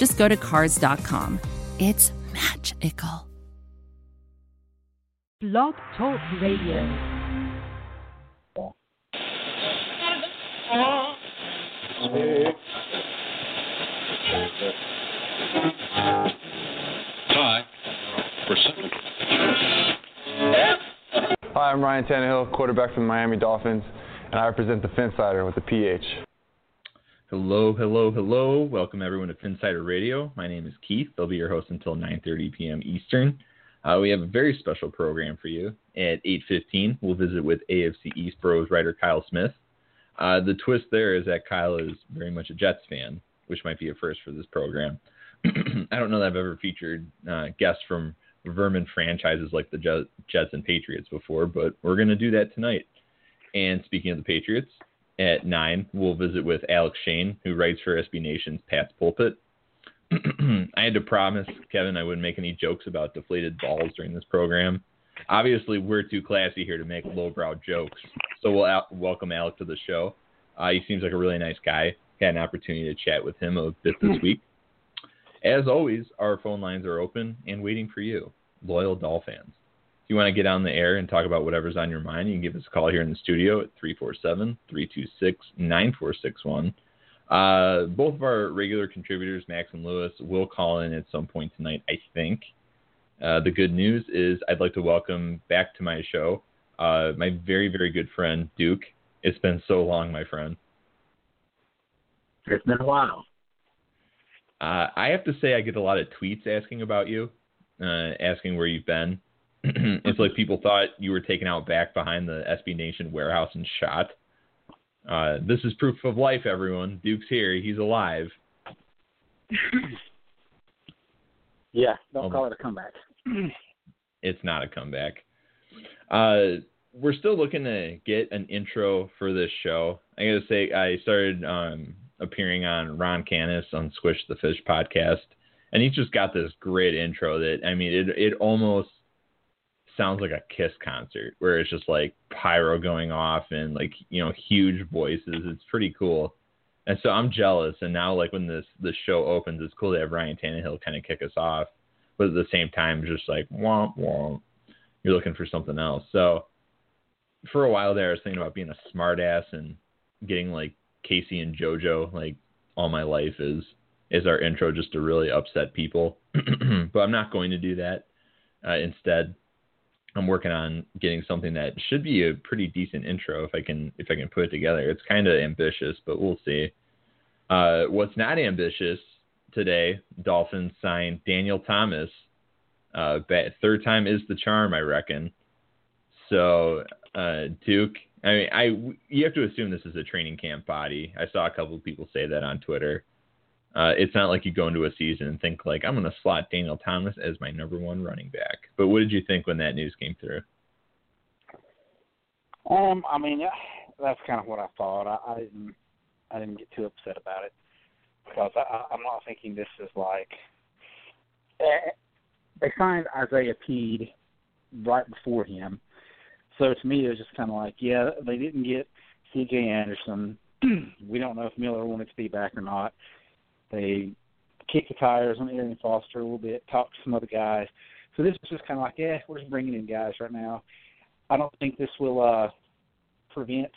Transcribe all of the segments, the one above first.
just go to Cars.com. It's magical. Blog Talk Radio. Hi. For some- Hi, I'm Ryan Tannehill, quarterback for the Miami Dolphins, and I represent the Phinsider with the PH. Hello, hello, hello. Welcome everyone to Phinsider Radio. My name is Keith. I'll be your host until 9:30 p.m. Eastern. Uh, we have a very special program for you. At 8:15, we'll visit with AFC East Bros writer Kyle Smith. Uh, the twist there is that Kyle is very much a Jets fan, which might be a first for this program. I don't know that I've ever featured uh, guests from vermin franchises like the Jets and Patriots before, but we're going to do that tonight. And speaking of the Patriots, at 9, we'll visit with Alec Shane, who writes for SB Nation's Pats Pulpit. I had to promise Kevin I wouldn't make any jokes about deflated balls during this program. Obviously, we're too classy here to make lowbrow jokes, so we'll out- welcome Alec to the show. Uh, he seems like a really nice guy. Had an opportunity to chat with him a bit this week. As always, our phone lines are open and waiting for you, loyal Dolfans. You want to get on the air and talk about whatever's on your mind, you can give us a call here in the studio at 347 326 9461. Uh, both of our regular contributors, Max and Lewis, will call in at some point tonight, I think. Uh, the good news is I'd like to welcome back to my show uh, my very, very good friend, Duke. It's been so long, my friend. It's been a while. Uh, I have to say, I get a lot of tweets asking about you, uh, asking where you've been. it's like people thought you were taken out back behind the SB Nation warehouse and shot. Uh, this is proof of life, everyone. Duke's here. He's alive. Yeah, don't Um, call it a comeback. It's not a comeback. Uh, we're still looking to get an intro for this show. I gotta say, I started um, appearing on Ron Canis on Squish the Fish podcast, and he's just got this great intro that I mean, it it almost sounds like a Kiss concert where it's just like pyro going off and like you know huge voices. It's pretty cool. And so I'm jealous. And now like when this this show opens, it's cool to have Ryan Tannehill kind of kick us off, but at the same time, just like womp womp. You're looking for something else. So for a while there, I was thinking about being a smartass and getting like K-Ci and JoJo like all my life is is our intro just to really upset people. but I'm not going to do that. Uh, instead, I'm working on getting something that should be a pretty decent intro if I can if I can put it together. It's kind of ambitious, but we'll see. Uh, what's not ambitious today? Dolphins signed Daniel Thomas. Uh, third time is the charm, I reckon. So uh, Duke, I mean, I you have to assume this is a training camp body. I saw a couple of people say that on Twitter. Uh, it's not like you go into a season and think like I'm going to slot Daniel Thomas as my number one running back. But what did you think when that news came through? Um, I mean, that's kind of what I thought. I, I didn't, I didn't get too upset about it because I, I'm not thinking this is like eh, they signed Isaiah Pead right before him, so to me it was just kind of like, yeah, they didn't get C.J. Anderson. we don't know if Miller wanted to be back or not. They kicked the tires on Arian Foster a little bit, talked to some other guys. So this is just kind of like, yeah, we're just bringing in guys right now. I don't think this will uh, prevent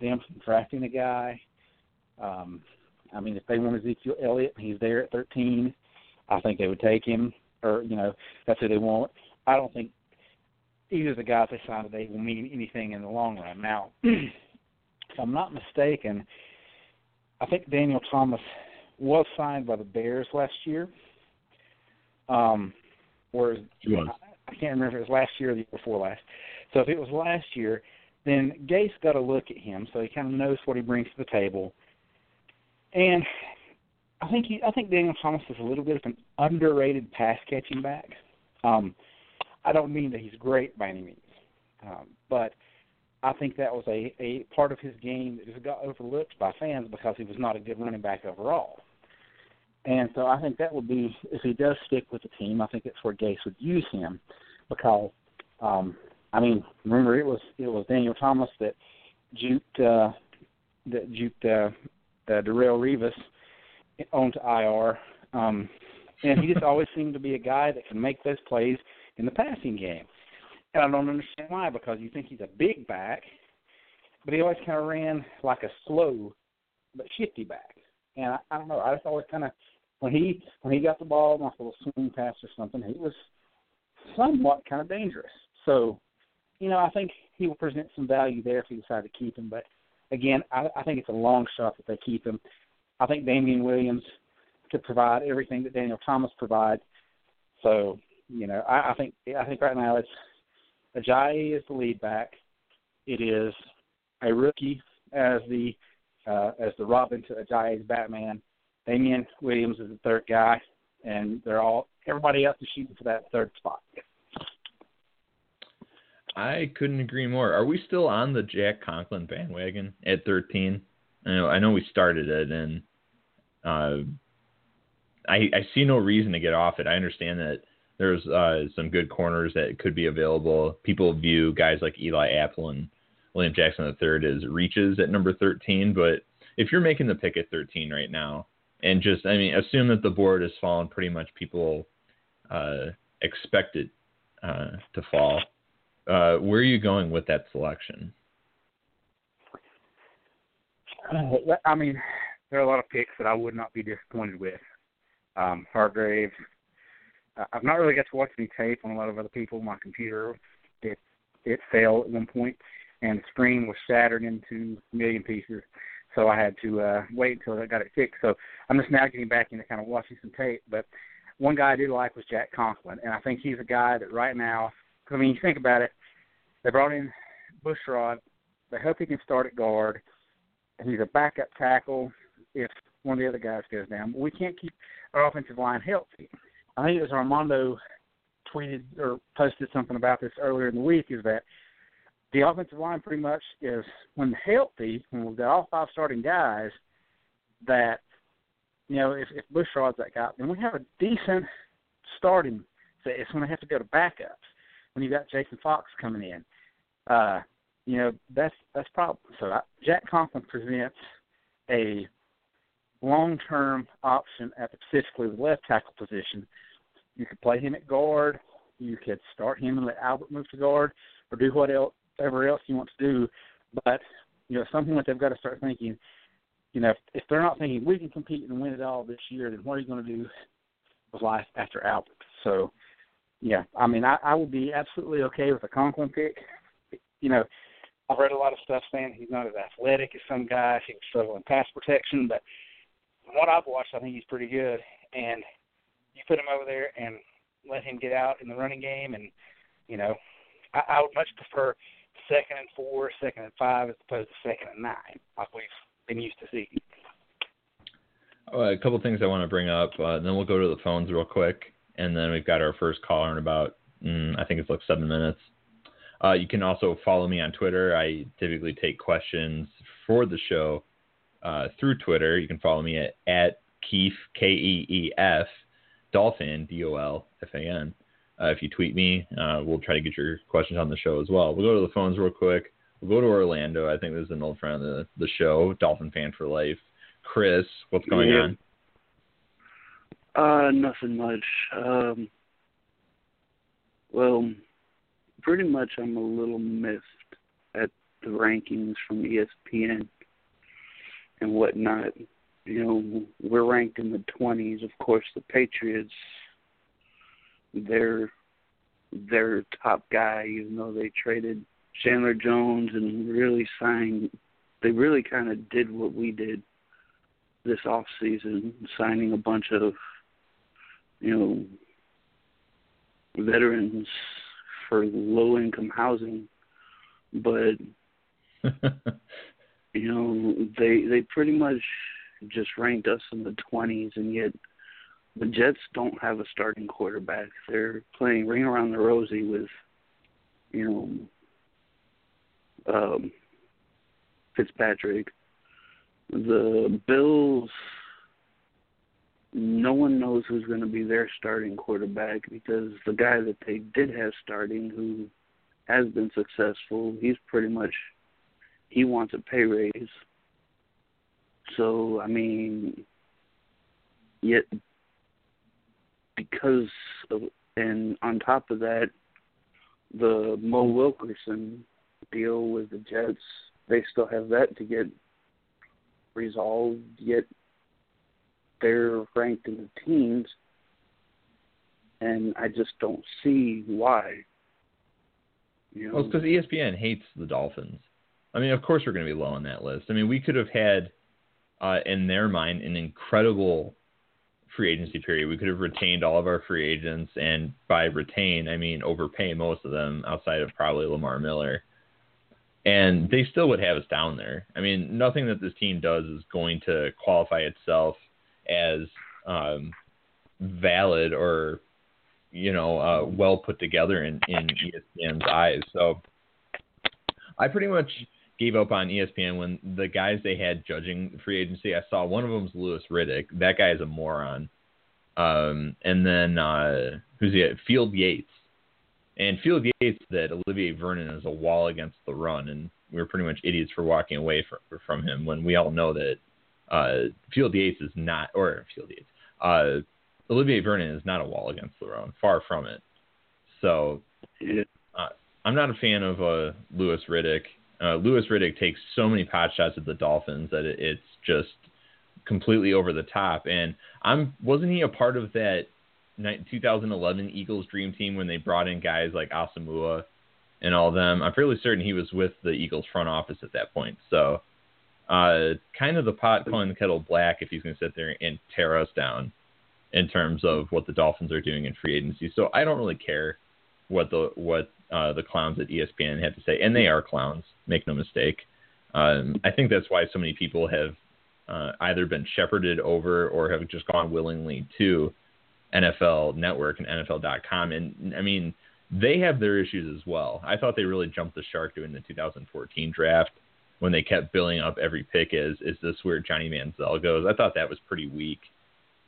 them from drafting a guy. Um, I mean, if they want Ezekiel Elliott and he's there at 13, I think they would take him. Or you know, that's who they want. I don't think either of the guys they signed today will mean anything in the long run. Now, if I'm not mistaken, I think Daniel Thomas was signed by the Bears last year. Um, or He was. I can't remember if it was last year or the year before last. So if it was last year, then Gase got to look at him so he kind of knows what he brings to the table. And I think he, I think Daniel Thomas is a little bit of an underrated pass catching back. Um, I don't mean that he's great by any means, um, but I think that was a a part of his game that just got overlooked by fans because he was not a good running back overall. And so I think that would be if he does stick with the team. I think that's where Gase would use him because, um, I mean, remember it was it was Daniel Thomas that juked uh, that juked uh, uh, Darrelle Revis onto IR, um, and he just always seemed to be a guy that can make those plays in the passing game. And I don't understand why because you think he's a big back, but he always kind of ran like a slow but shifty back. And I, I don't know. I just always kind of when he when he got the ball off a little swing pass or something, he was somewhat kind of dangerous. So, you know, I think he will present some value there if you decide to keep him. But again, I, I think it's a long shot that they keep him. I think Damien Williams could provide everything that Daniel Thomas provides. So, you know, I, I think I think right now it's Ajayi is the lead back. It is a rookie as the uh, as the Robin to Ajayi's Batman. Damien Williams is the third guy, and they're all everybody else is shooting for that third spot. I couldn't agree more. Are we still on the Jack Conklin bandwagon at 13? I know I know we started it, and uh, I I see no reason to get off it. I understand that there's uh, some good corners that could be available. People view guys like Eli Apple and William Jackson III is reaches at number 13, but if you're making the pick at 13 right now, and just I mean assume that the board has fallen pretty much people uh, expect it uh, to fall. Uh, where are you going with that selection? Uh, I mean, there are a lot of picks that I would not be disappointed with. Um, Hargrave. I've not really got to watch any tape on a lot of other people. My computer, it it failed at one point, and the screen was shattered into a million pieces so I had to uh, wait until I got it fixed. So I'm just now getting back into kind of watching some tape. But one guy I did like was Jack Conklin, and I think he's a guy that right now, I mean, you think about it, they brought in Bushrod. They hope he can start at guard. He's a backup tackle if one of the other guys goes down. But we can't keep our offensive line healthy. I think it was Armando tweeted or posted something about this earlier in the week. Is that the offensive line pretty much is when healthy, when we've got all five starting guys, that you know if, if Bushrod's that guy, then we have a decent starting. So it's when they have to go to backups. When you got Jason Fox coming in, uh, you know that's that's problem. So I, Jack Conklin presents a long-term option at the, specifically the left tackle position. You could play him at guard. You could start him and let Albert move to guard, or do what else whatever else you want to do. But you know, something that they've got to start thinking. You know, if, if they're not thinking we can compete and win it all this year, then what are you going to do with life after Albert? So, yeah, I mean, I, I would be absolutely okay with a Conklin pick. You know, I've read a lot of stuff saying he's not as athletic as some guys. He was struggling pass protection, but from what I've watched, I think he's pretty good. And you put him over there and let him get out in the running game, and you know, I, I would much prefer second and four, second and five, as opposed to second and nine, like we've been used to seeing. Oh, a couple things I want to bring up, uh, then we'll go to the phones real quick, and then we've got our first caller in about, mm, I think it's like seven minutes. Uh, you can also follow me on Twitter. I typically take questions for the show uh, through Twitter. You can follow me at, at Keef, K E E F, Dolphin, D O L F A N. Uh, if you tweet me, uh, we'll try to get your questions on the show as well. We'll go to the phones real quick. We'll go to Orlando. I think this is an old friend of the, the show, Dolphin fan for life. Chris, what's going yeah. on? Uh, nothing much. Um, well, pretty much I'm a little miffed at the rankings from ESPN and whatnot. You know, we're ranked in the 20s. Of course, the Patriots their their top guy, even though they traded Chandler Jones and really signed. They really kind of did what we did this off season, signing a bunch of you know veterans for low income housing, but you know they they pretty much just ranked us in the 20s, and yet the Jets don't have a starting quarterback. They're playing ring around the rosy with, you know, um, Fitzpatrick. The Bills, no one knows who's going to be their starting quarterback because the guy that they did have starting, who has been successful, he's pretty much he wants a pay raise. So I mean, yet because of, and on top of that, the Mo Wilkerson deal with the Jets, they still have that to get resolved. Yet they're ranked in the teens, and I just don't see why. You know? Well, it's because ESPN hates the Dolphins. I mean, of course we're going to be low on that list. I mean, we could have had, uh, in their mind, an incredible free agency period. We could have retained all of our free agents, and by retain, I mean overpay most of them outside of probably Lamar Miller. And they still would have us down there. I mean, nothing that this team does is going to qualify itself as um, valid or, you know, uh, well put together in, in ESPN's eyes. So I pretty much gave up on ESPN when the guys they had judging free agency. I saw one of them was Louis Riddick. That guy is a moron. Um, and then uh, who's he? Field Yates. And Field Yates that Olivier Vernon is a wall against the run, and we were pretty much idiots for walking away from, from him when we all know that uh, Field Yates is not, or Field Yates, uh, Olivier Vernon is not a wall against the run, far from it. So uh, I'm not a fan of uh, Louis Riddick uh, Louis Riddick takes so many pot shots at the Dolphins that it, it's just completely over the top. And I'm wasn't he a part of that 2011 Eagles dream team when they brought in guys like Asomugha and all them? I'm fairly certain he was with the Eagles front office at that point. So uh, kind of the pot calling the kettle black if he's going to sit there and tear us down in terms of what the Dolphins are doing in free agency. So I don't really care what the what uh, the clowns at ESPN have to say, and they are clowns. Make no mistake. Um, I think that's why so many people have uh, either been shepherded over or have just gone willingly to NFL Network and NFL.com. And I mean, they have their issues as well. I thought they really jumped the shark during the 2014 draft when they kept billing up every pick as is this where Johnny Manziel goes. I thought that was pretty weak.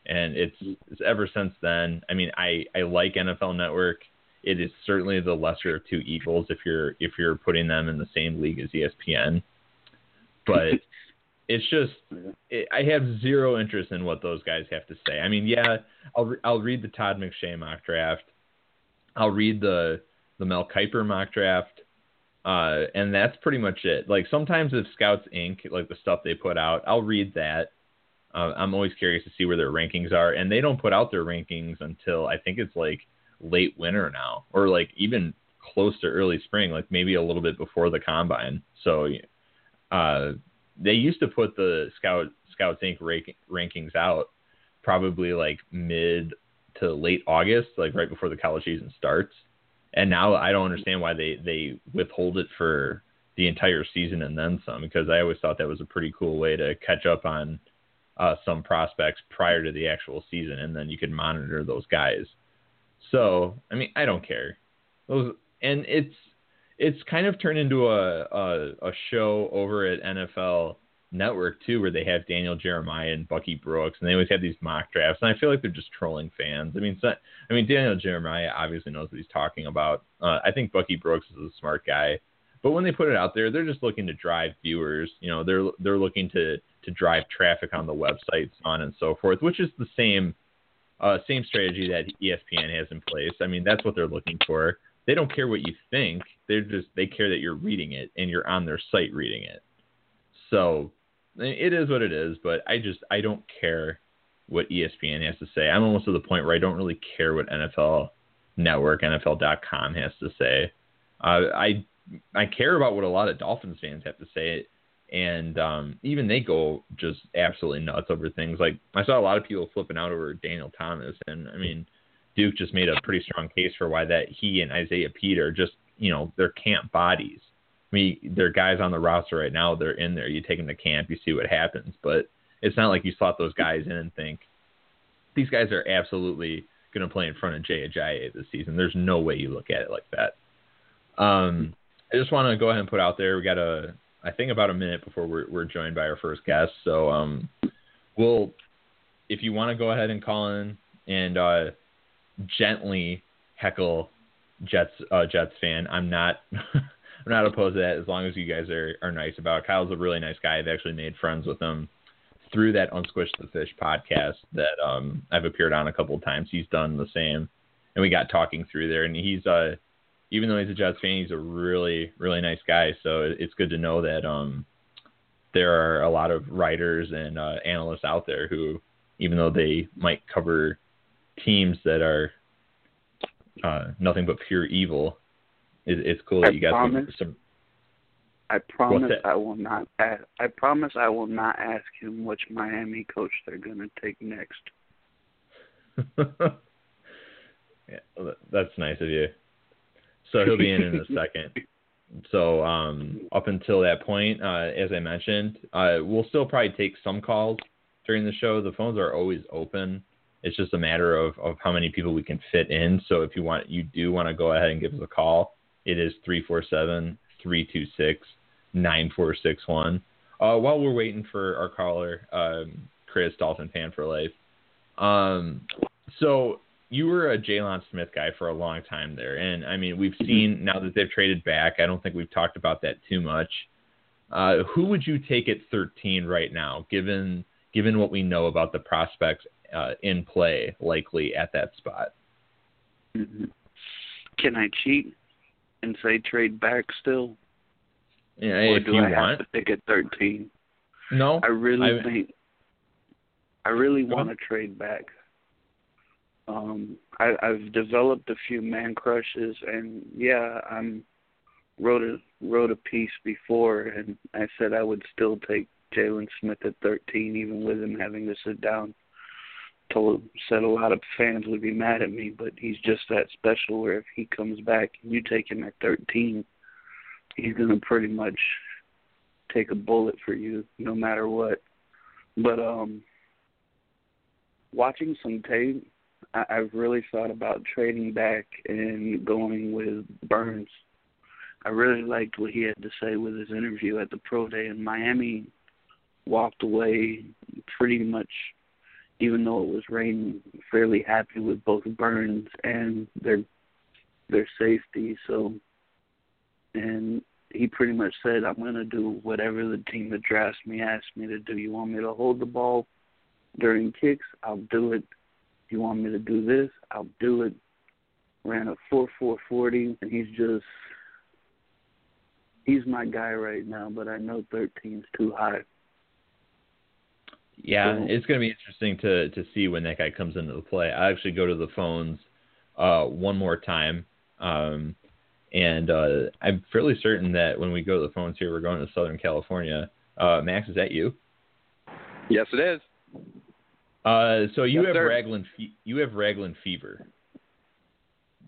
And it's, it's ever since then. I mean, I, I like NFL Network it is certainly the lesser of two evils if you're if you're putting them in the same league as ESPN. But it's just it, I have zero interest in what those guys have to say. I mean, yeah, I'll I'll read the Todd McShay mock draft. I'll read the the Mel Kiper mock draft. Uh, and that's pretty much it. Like sometimes if Scouts Inc., like the stuff they put out, I'll read that. Uh, I'm always curious to see where their rankings are, and they don't put out their rankings until I think it's like late winter now, or like even close to early spring, like maybe a little bit before the combine. So uh, they used to put the Scout Scouts Inc. Rank, rankings out probably like mid to late August, like right before the college season starts. And now I don't understand why they they withhold it for the entire season and then some because I always thought that was a pretty cool way to catch up on uh, some prospects prior to the actual season, and then you could monitor those guys. So I mean, I don't care. Those and it's it's kind of turned into a, a a show over at NFL Network too, where they have Daniel Jeremiah and Bucky Brooks, and they always have these mock drafts, and I feel like they're just trolling fans. I mean, not, I mean Daniel Jeremiah obviously knows what he's talking about. Uh, I think Bucky Brooks is a smart guy, but when they put it out there, they're just looking to drive viewers. You know, they're they're looking to to drive traffic on the websites, on and so forth, which is the same uh, same strategy that ESPN has in place. I mean, that's what they're looking for. They don't care what you think. They're just they care that you're reading it and you're on their site reading it. So it is what it is. But I just I don't care what ESPN has to say. I'm almost to the point where I don't really care what NFL Network, NFL.com has to say. Uh, I I care about what a lot of Dolphins fans have to say and um, even they go just absolutely nuts over things. Like I saw a lot of people flipping out over Daniel Thomas, and I mean, Duke just made a pretty strong case for why that he and Isaiah Peter just you know they're camp bodies. I mean, they're guys on the roster right now. They're in there. You take them to camp, you see what happens. But It's not like you slot those guys in and think these guys are absolutely going to play in front of Jay Ajayi this season. There's no way you look at it like that. Um, I just want to go ahead and put out there we got a I think about a minute before we're we're joined by our first guest. So um, we'll if you want to go ahead and call in and uh, gently heckle Jets uh, Jets fan, I'm not I'm not opposed to that as long as you guys are are nice about it. Kyle's a really nice guy. I've actually made friends with him through that Unsquish the Fish podcast that um, I've appeared on a couple of times. He's done the same, and we got talking through there. And he's uh, even though he's a Jets fan, he's a really really nice guy. So it's good to know that um, there are a lot of writers and uh, analysts out there who, even though they might cover teams that are uh, nothing but pure evil, it, it's cool that I you got promise. some, some I promise? I will not. Ask, I promise I will not ask him which Miami coach they're going to take next. yeah, that's nice of you. So he'll be in in a second. So um, up until that point, uh, as I mentioned, uh, we'll still probably take some calls during the show. The phones are always open. It's just a matter of, of how many people we can fit in. So if you want, you do want to go ahead and give us a call. It is 347 326 9461. Uh, while we're waiting for our caller, um, Chris, Dolphin fan for life. Um, so you were a Jaylon Smith guy for a long time there, and I mean we've seen now that they've traded back. I don't think we've talked about that too much. Uh, who would you take at 13 right now, given given what we know about the prospects uh, in play likely at that spot? Mhm. Can I cheat and say trade back still, Yeah, or if do you I have want. to pick at 13? No, I really I- think I really want to trade back. Um, I, I've developed a few man crushes, and yeah, I'm wrote a wrote a piece before, and I said I would still take Jaylon Smith at 13, even with him having to sit down. Told said a lot of fans would be mad at me, but he's just that special. Where if he comes back and you take him at 13, he's gonna pretty much take a bullet for you, no matter what. But um, watching some tape, I, I've really thought about trading back and going with Burns. I really liked what he had to say with his interview at the pro day in Miami. Walked away pretty much, even though it was raining, fairly happy with both Burns and their their safety. So, and he pretty much said, "I'm going to do whatever the team that drafts me asks me to do. You want me to hold the ball during kicks? I'll do it. You want me to do this? I'll do it." Ran a four four forty, and he's just he's my guy right now. But I know 13's too high. Yeah, So- it's going to be interesting to to see when that guy comes into the play. I actually go to the phones uh, one more time, um, and uh, I'm fairly certain that when we go to the phones here, we're going to Southern California. Uh, Max, is that you? Yes, it is. Uh, so you Yes, have sir. Ragland fe- you have Ragland fever.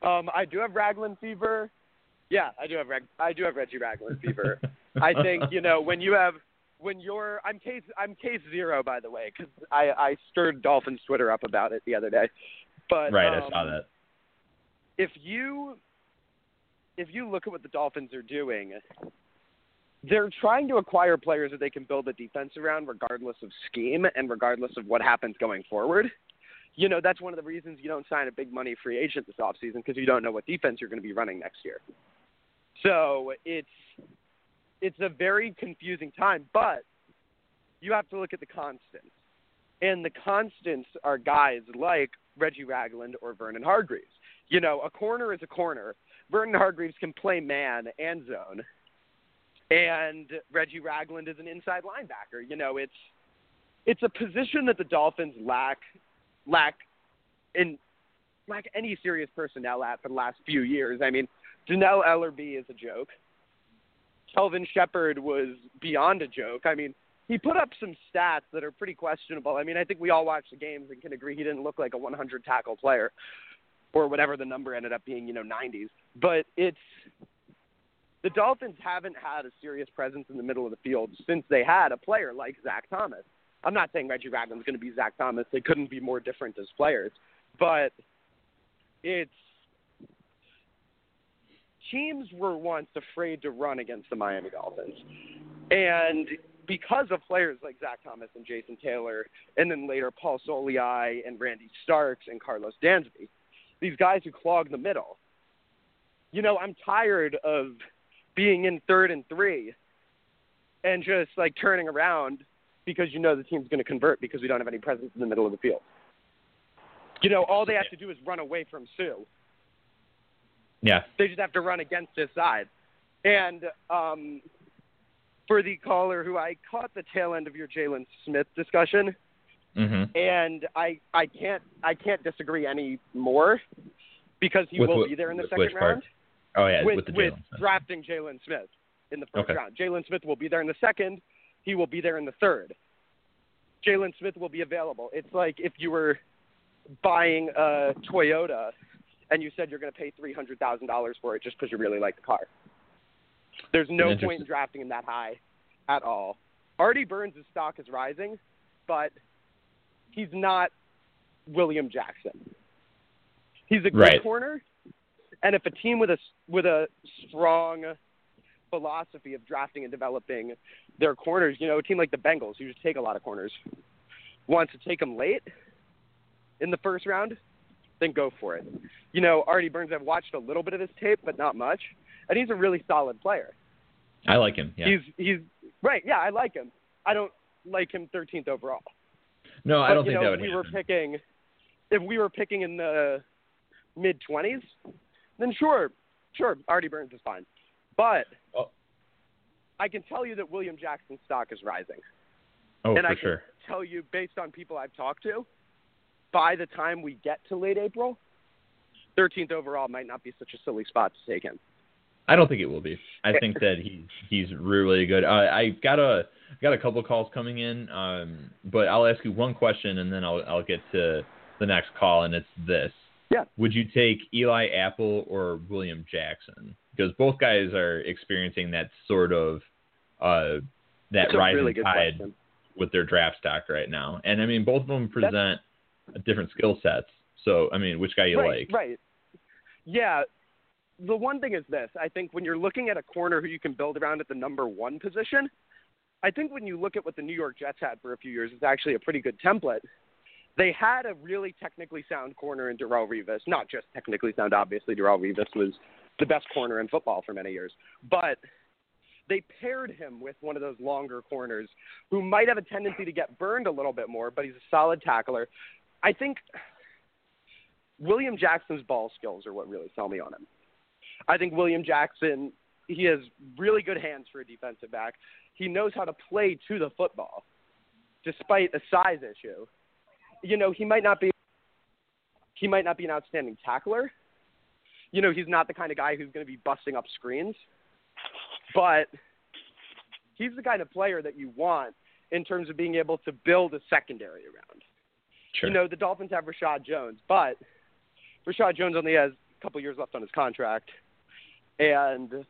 Um, I do have Ragland fever. Yeah, I do have Rag- I do have Reggie Ragland fever. I think you know when you have when you're I'm case I'm case zero by the way because I I stirred Dolphins Twitter up about it the other day. But right, I um, saw that. if you if you look at what the Dolphins are doing, they're trying to acquire players that they can build a defense around regardless of scheme and regardless of what happens going forward. You know, that's one of the reasons you don't sign a big money free agent this offseason because you don't know what defense you're going to be running next year. So, it's it's a very confusing time, but you have to look at the constants. And the constants are guys like Reggie Ragland or Vernon Hargreaves you know, a corner is a corner. Vernon Hargreaves can play man and zone, and Reggie Ragland is an inside linebacker. You know, it's it's a position that the Dolphins lack lack in lack any serious personnel at for the last few years. I mean, Janelle Ellerby is a joke. Kelvin Sheppard was beyond a joke. I mean, he put up some stats that are pretty questionable. I mean, I think we all watched the games and can agree he didn't look like a 100 tackle player or whatever the number ended up being, you know, 90s. But it's the Dolphins haven't had a serious presence in the middle of the field since they had a player like Zach Thomas. I'm not saying Reggie Ragland's going to be Zach Thomas. They couldn't be more different as players, but it's teams were once afraid to run against the Miami Dolphins, and because of players like Zach Thomas and Jason Taylor, and then later Paul Soliai and Randy Starks and Carlos Dansby, these guys who clog the middle. You know, I'm tired of being in third and three and just like turning around because you know the team's going to convert because we don't have any presence in the middle of the field. You know, all they have to do is run away from Suh. Yeah. They just have to run against his side. And um, for the caller who I caught the tail end of your Jaylon Smith discussion, Mm-hmm. and I I can't I can't disagree any more because he With will be there in the second round. part? Oh yeah, with with the with Jaylon. Smith. drafting Jaylon Smith in the first Okay. round. Jaylon Smith will be there in the second. He will be there in the third. Jaylon Smith will be available. It's like if you were buying a Toyota and you said you're going to pay three hundred thousand dollars for it just because you really like the car. There's no point in drafting him that high at all. Artie Burns' stock is rising, but he's not William Jackson. He's a good Right. corner, and if a team with a with a strong philosophy of drafting and developing their corners, you know, a team like the Bengals, who just take a lot of corners, wants to take them late in the first round, then go for it. You know, Artie Burns, I've watched a little bit of his tape, but not much, and he's a really solid player. I like him. Yeah. He's he's right. Yeah, I like him. I don't like him 13th overall. no, I But, don't think know, that if would we were picking, if we were picking in the mid 20s, then sure, sure, Artie Burns is fine. But Oh. I can tell you that William Jackson's stock is rising. oh, and for I can sure. tell you, based on people I've talked to, by the time we get to late April, 13th overall might not be such a silly spot to take him. I don't think it will be. I think that he's he's really good. Uh, I got a got a couple calls coming in, um, but I'll ask you one question and then I'll I'll get to the next call, and it's this: Yeah. Would you take Eli Apple or William Jackson? Because both guys are experiencing that sort of uh, that a rising really tide question. with their draft stock right now. And I mean, both of them present different skill sets. So I mean, which guy you right, like? Right. Yeah. The one thing is this: I think when you're looking at a corner who you can build around at the number one position, I think when you look at what the New York Jets had for a few years, it's actually a pretty good template. They had a really technically sound corner in Darrelle Revis. Not just technically sound, obviously. Darrelle Revis was the best corner in football for many years, but they paired him with one of those longer corners who might have a tendency to get burned a little bit more, but he's a solid tackler. I think William Jackson's ball skills are what really sell me on him. I think William Jackson, he has really good hands for a defensive back. He knows how to play to the football, despite a size issue. You know, he might not be he might not be an outstanding tackler. You know, he's not the kind of guy who's going to be busting up screens, but he's the kind of player that you want in terms of being able to build a secondary around. Sure. You know, the Dolphins have Reshad Jones, but Reshad Jones only has a couple years left on his contract, and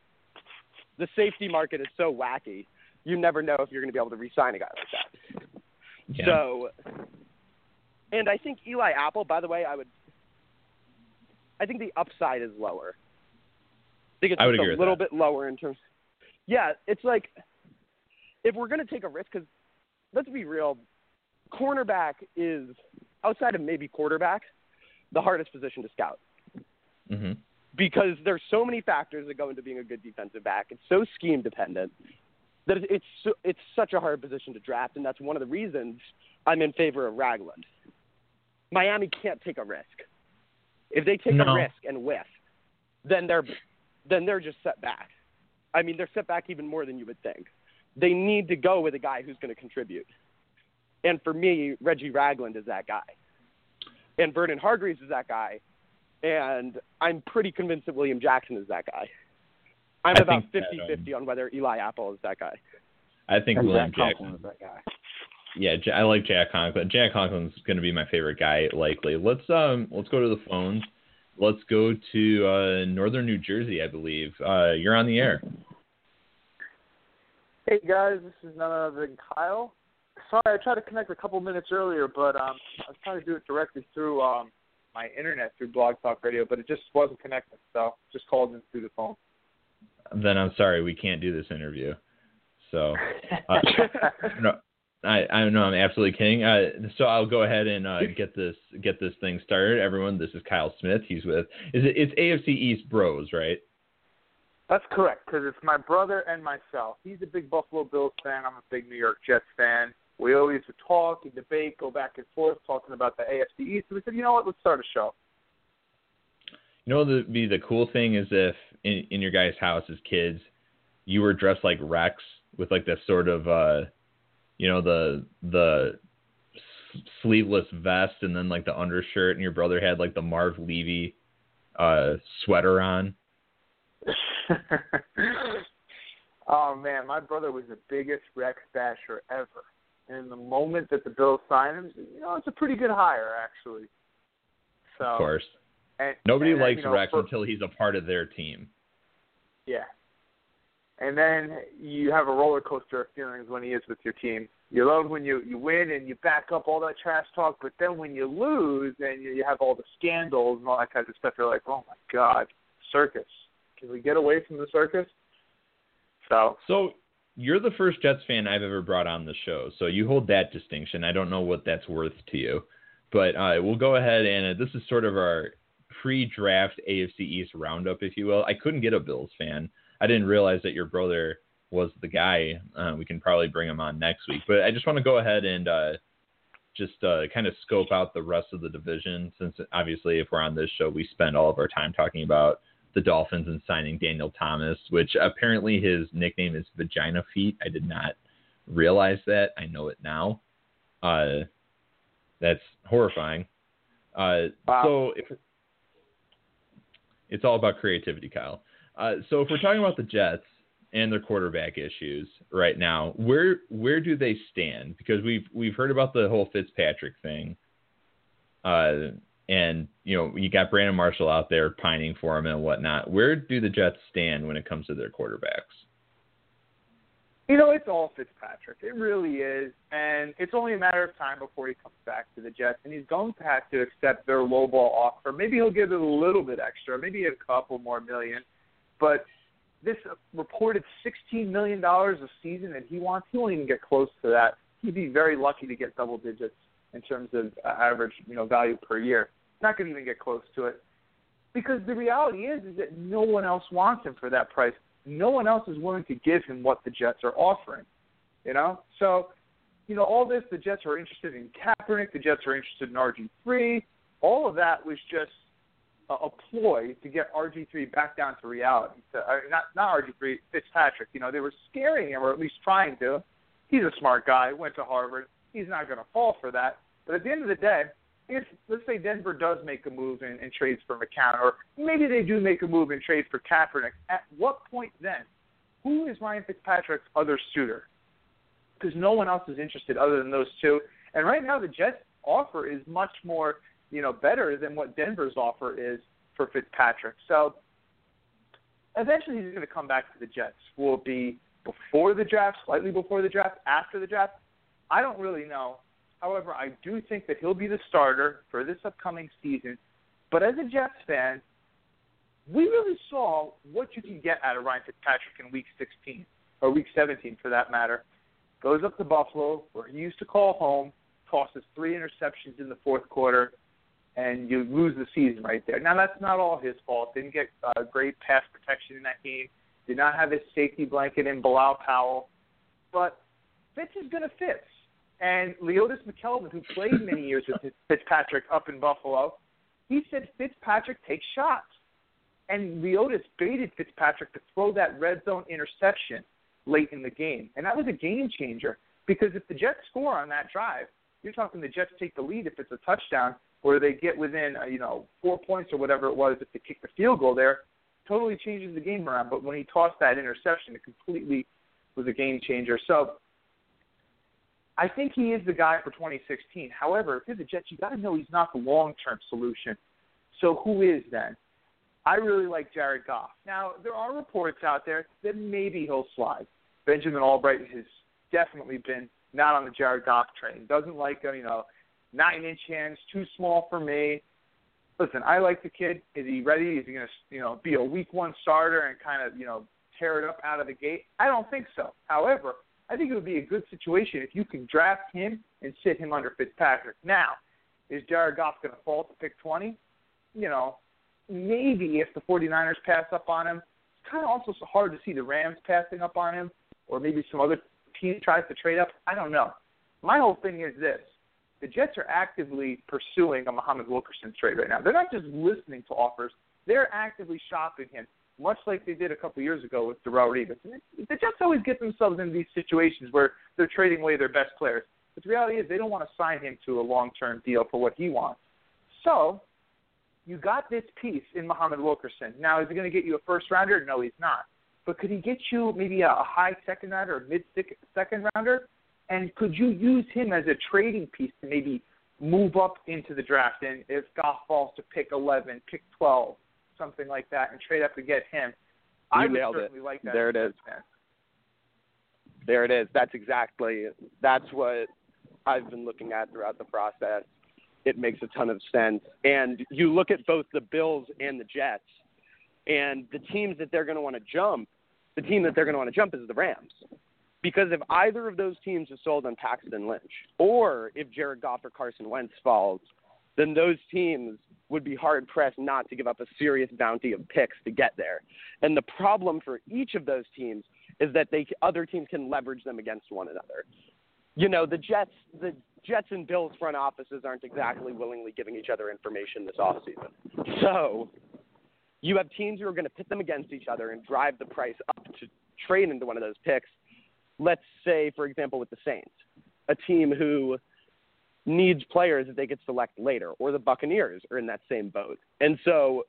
the safety market is so wacky. You never know if you're going to be able to re-sign a guy like that. Yeah. So, and I think Eli Apple, by the way, I would, I think the upside is lower. I think it's I would agree a little that. bit lower in terms. Yeah, it's like if we're going to take a risk, because let's be real, cornerback is outside of maybe quarterback, the hardest position to scout hmm because there's so many factors that go into being a good defensive back. It's so scheme dependent that it- it's so, it's such a hard position to draft, and that's one of the reasons I'm in favor of Ragland. Miami can't take a risk. If they take No. a risk and whiff, then they're then they're just set back. I mean, they're set back even more than you would think. They need to go with a guy who's going to contribute. And for me, Reggie Ragland is that guy. And Vernon Hargreaves is that guy. And I'm pretty convinced that William Jackson is that guy. I'm I about that, 50 um, 50 on whether Eli Apple is that guy. I think William Jackson. Is that guy. Yeah, I like Jack Conklin. Jack Conklin's going to be my favorite guy, likely. Let's um, let's go to the phones. Let's go to uh, Northern New Jersey, I believe. Uh, you're on the air. Hey guys, this is none other than Kyle. sorry, I tried to connect a couple minutes earlier, but um, I was trying to do it directly through um, my internet through Blog Talk Radio, but it just wasn't connecting. So just called in through the phone. Then I'm sorry, we can't do this interview. So, uh, no, I I know I'm absolutely kidding. Uh, so I'll go ahead and uh, get this get this thing started. Everyone, this is Kyle Smith. He's with is it it's AFC East Bros, right? That's correct, because it's my brother and myself. He's a big Buffalo Bills fan. I'm a big New York Jets fan. We always would talk and debate, go back and forth, talking about the AFC East. So we said, you know what, let's start a show. You know, what would be the cool thing is if in, in your guys' house as kids, you were dressed like Rex with like this sort of, uh, you know, the the sleeveless vest and then like the undershirt, and your brother had like the Marv Levy uh, sweater on. oh man, my brother was the biggest Rex basher ever. And the moment that the Bills signed him, you know, it's a pretty good hire actually. So Of course. And, Nobody and, likes you know, Rex for- until he's a part of their team. Yeah. And then you have a roller coaster of feelings when he is with your team. You love when you you win and you back up all that trash talk, but then when you lose and you, you have all the scandals and all that kind of stuff, you're like, oh my god, circus. Can we get away from the circus? So So you're the first Jets fan I've ever brought on the show, so you hold that distinction. I don't know what that's worth to you, but uh, we'll go ahead and uh, this is sort of our pre-draft AFC East roundup, if you will. I couldn't get a Bills fan. I didn't realize that your brother was the guy. Uh, we can probably bring him on next week, but I just want to go ahead and uh, just uh, kind of scope out the rest of the division, since obviously, if we're on this show, we spend all of our time talking about the Dolphins and signing Daniel Thomas, which apparently his nickname is Vagina Feet. I did not realize that. I know it now. Uh, that's horrifying. Uh, Wow. So if it's all about creativity, Kyle. Uh, so if we're talking about the Jets and their quarterback issues right now, where where do they stand? Because we've we've heard about the whole Fitzpatrick thing, uh, and you know you got Brandon Marshall out there pining for him and whatnot. Where do the Jets stand when it comes to their quarterbacks? You know, it's all Fitzpatrick. It really is. And it's only a matter of time before he comes back to the Jets. And he's going to have to accept their lowball offer. Maybe he'll give it a little bit extra, maybe a couple more million. But this reported $16 million a season that he wants, he won't even get close to that. He'd be very lucky to get double digits in terms of uh, average, you know, value per year. Not going to even get close to it. Because the reality is, is that no one else wants him for that price no one else is willing to give him what the Jets are offering. You know, so you know all this. The Jets are interested in Kaepernick. The Jets are interested in RG three. All of that was just a, a ploy to get RG three back down to reality. To, uh, not not RG three, Fitzpatrick. You know, they were scaring him, or at least trying to. He's a smart guy. Went to Harvard. He's not going to fall for that. But at the end of the day, if let's say Denver does make a move and, and trades for McCown, or maybe they do make a move and trade for Kaepernick, at what point then? Who is Ryan Fitzpatrick's other suitor? Because no one else is interested other than those two. And right now, the Jets' offer is much more, you know, better than what Denver's offer is for Fitzpatrick. So eventually, he's going to come back to the Jets. Will it be before the draft, slightly before the draft, after the draft? I don't really know. However, I do think that he'll be the starter for this upcoming season. But as a Jets fan, we really saw what you can get out of Ryan Fitzpatrick in Week 16 or Week 17, for that matter. Goes up to Buffalo, where he used to call home, tosses three interceptions in the fourth quarter, and you lose the season right there. Now that's not all his fault. Didn't get uh, great pass protection in that game. Did not have his safety blanket in Bilal Powell, but Fitz is going to Fitz. And Leodis McKelvin, who played many years with Fitzpatrick up in Buffalo, he said Fitzpatrick takes shots. And Leodis baited Fitzpatrick to throw that red zone interception late in the game. And that was a game changer because if the Jets score on that drive, you're talking the Jets take the lead if it's a touchdown or they get within, uh, you know, four points or whatever it was if they kick the field goal there, totally changes the game around. But when he tossed that interception, it completely was a game changer. So I think he is the guy for 2016. However, if you're the Jets, you got to know he's not the long-term solution. So who is then? I really like Jared Goff. Now there are reports out there that maybe he'll slide. Benjamin Allbright has definitely been not on the Jared Goff train. Doesn't like him, you know, nine inch hands, too small for me. Listen, I like the kid. Is he ready? Is he going to, you know, be a week one starter and kind of, you know, tear it up out of the gate? I don't think so. However, I think it would be a good situation if you can draft him and sit him under Fitzpatrick. Now, is Jared Goff going to fall to pick 20? You know, maybe if the 49ers pass up on him. It's kind of also hard to see the Rams passing up on him or maybe some other team tries to trade up. I don't know. My whole thing is this the Jets are actively pursuing a Muhammad Wilkerson trade right now. They're not just listening to offers; they're actively shopping him, much like they did a couple years ago with Darrelle Revis. The Jets always get themselves in these situations where they're trading away their best players. But the reality is, they don't want to sign him to a long-term deal for what he wants. So, you got this piece in Muhammad Wilkerson. Now, is he going to get you a first rounder? No, he's not. But could he get you maybe a, a high second rounder or mid second rounder? And could you use him as a trading piece to maybe move up into the draft? And if Goff falls to pick 11, pick 12, something like that, and trade up to get him, you I would certainly it. like that. There it is. Man. There it is. That's exactly that's what I've been looking at throughout the process. It makes a ton of sense. And you look at both the Bills and the Jets, and the teams that they're going to want to jump, the team that they're going to want to jump is the Rams. Because if either of those teams is sold on Paxton Lynch, or if Jared Goff or Carson Wentz falls, then those teams would be hard pressed not to give up a serious bounty of picks to get there. And the problem for each of those teams is that they other teams can leverage them against one another. You know, the Jets the Jets and Bills front offices aren't exactly willingly giving each other information this offseason. So you have teams who are going to pit them against each other and drive the price up to trade into one of those picks. Let's say, for example, with the Saints, a team who needs players that they could select later, or the Buccaneers are in that same boat. And so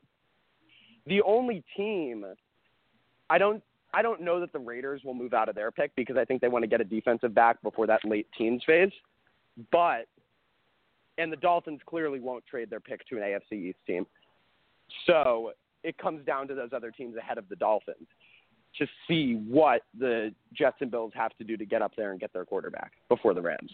the only team I don't I don't know that the Raiders will move out of their pick because I think they want to get a defensive back before that late teens phase. But and the Dolphins clearly won't trade their pick to an AFC East team. So it comes down to those other teams ahead of the Dolphins to see what the Jets and Bills have to do to get up there and get their quarterback before the Rams.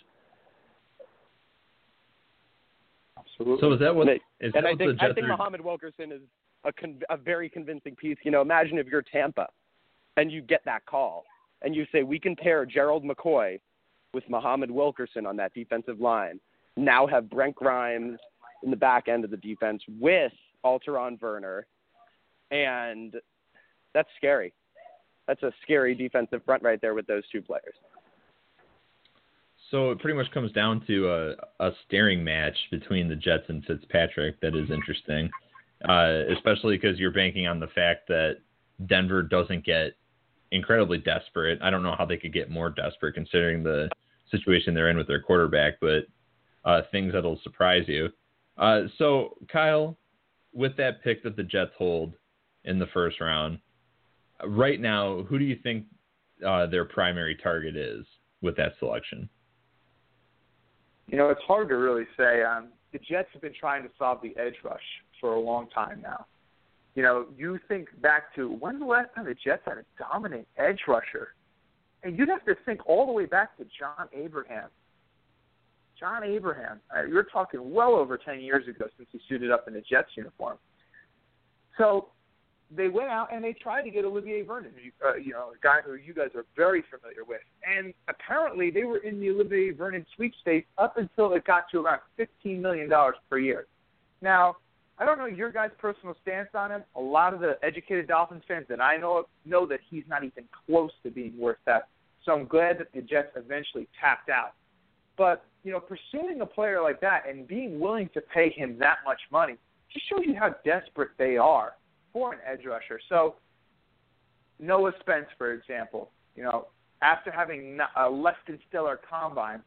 Absolutely. So is that what? They- Is and that I think the I think are- Muhammad Wilkerson is a con- a very convincing piece. You know, imagine if you're Tampa and you get that call and you say we can pair Gerald McCoy with Muhammad Wilkerson on that defensive line. Now have Brent Grimes in the back end of the defense with Alterraun Verner, and that's scary. That's a scary defensive front right there with those two players. So it pretty much comes down to a, a staring match between the Jets and Fitzpatrick that is interesting, uh, especially because you're banking on the fact that Denver doesn't get incredibly desperate. I don't know how they could get more desperate considering the situation they're in with their quarterback, but uh, things that'll surprise you. Uh, so Kyle, with that pick that the Jets hold in the first round, right now, who do you think uh, their primary target is with that selection? You know, it's hard to really say. Um, the Jets have been trying to solve the edge rush for a long time now. You know, you think back to when's the last time the Jets had a dominant edge rusher? And you'd have to think all the way back to John Abraham. John Abraham. Uh, you're talking well over 10 years ago since he suited up in a Jets uniform. So they went out and they tried to get Olivier Vernon, you- uh, you know, a guy who you guys are very familiar with. And apparently they were in the Olivier Vernon sweepstakes up until it got to around $15 million per year. Now, I don't know your guys' personal stance on him. A lot of the educated Dolphins fans that I know know that he's not even close to being worth that. So I'm glad that the Jets eventually tapped out. But, you know, pursuing a player like that and being willing to pay him that much money just shows you how desperate they are for an edge rusher. So Noah Spence, for example, you know, after having a less than stellar combine,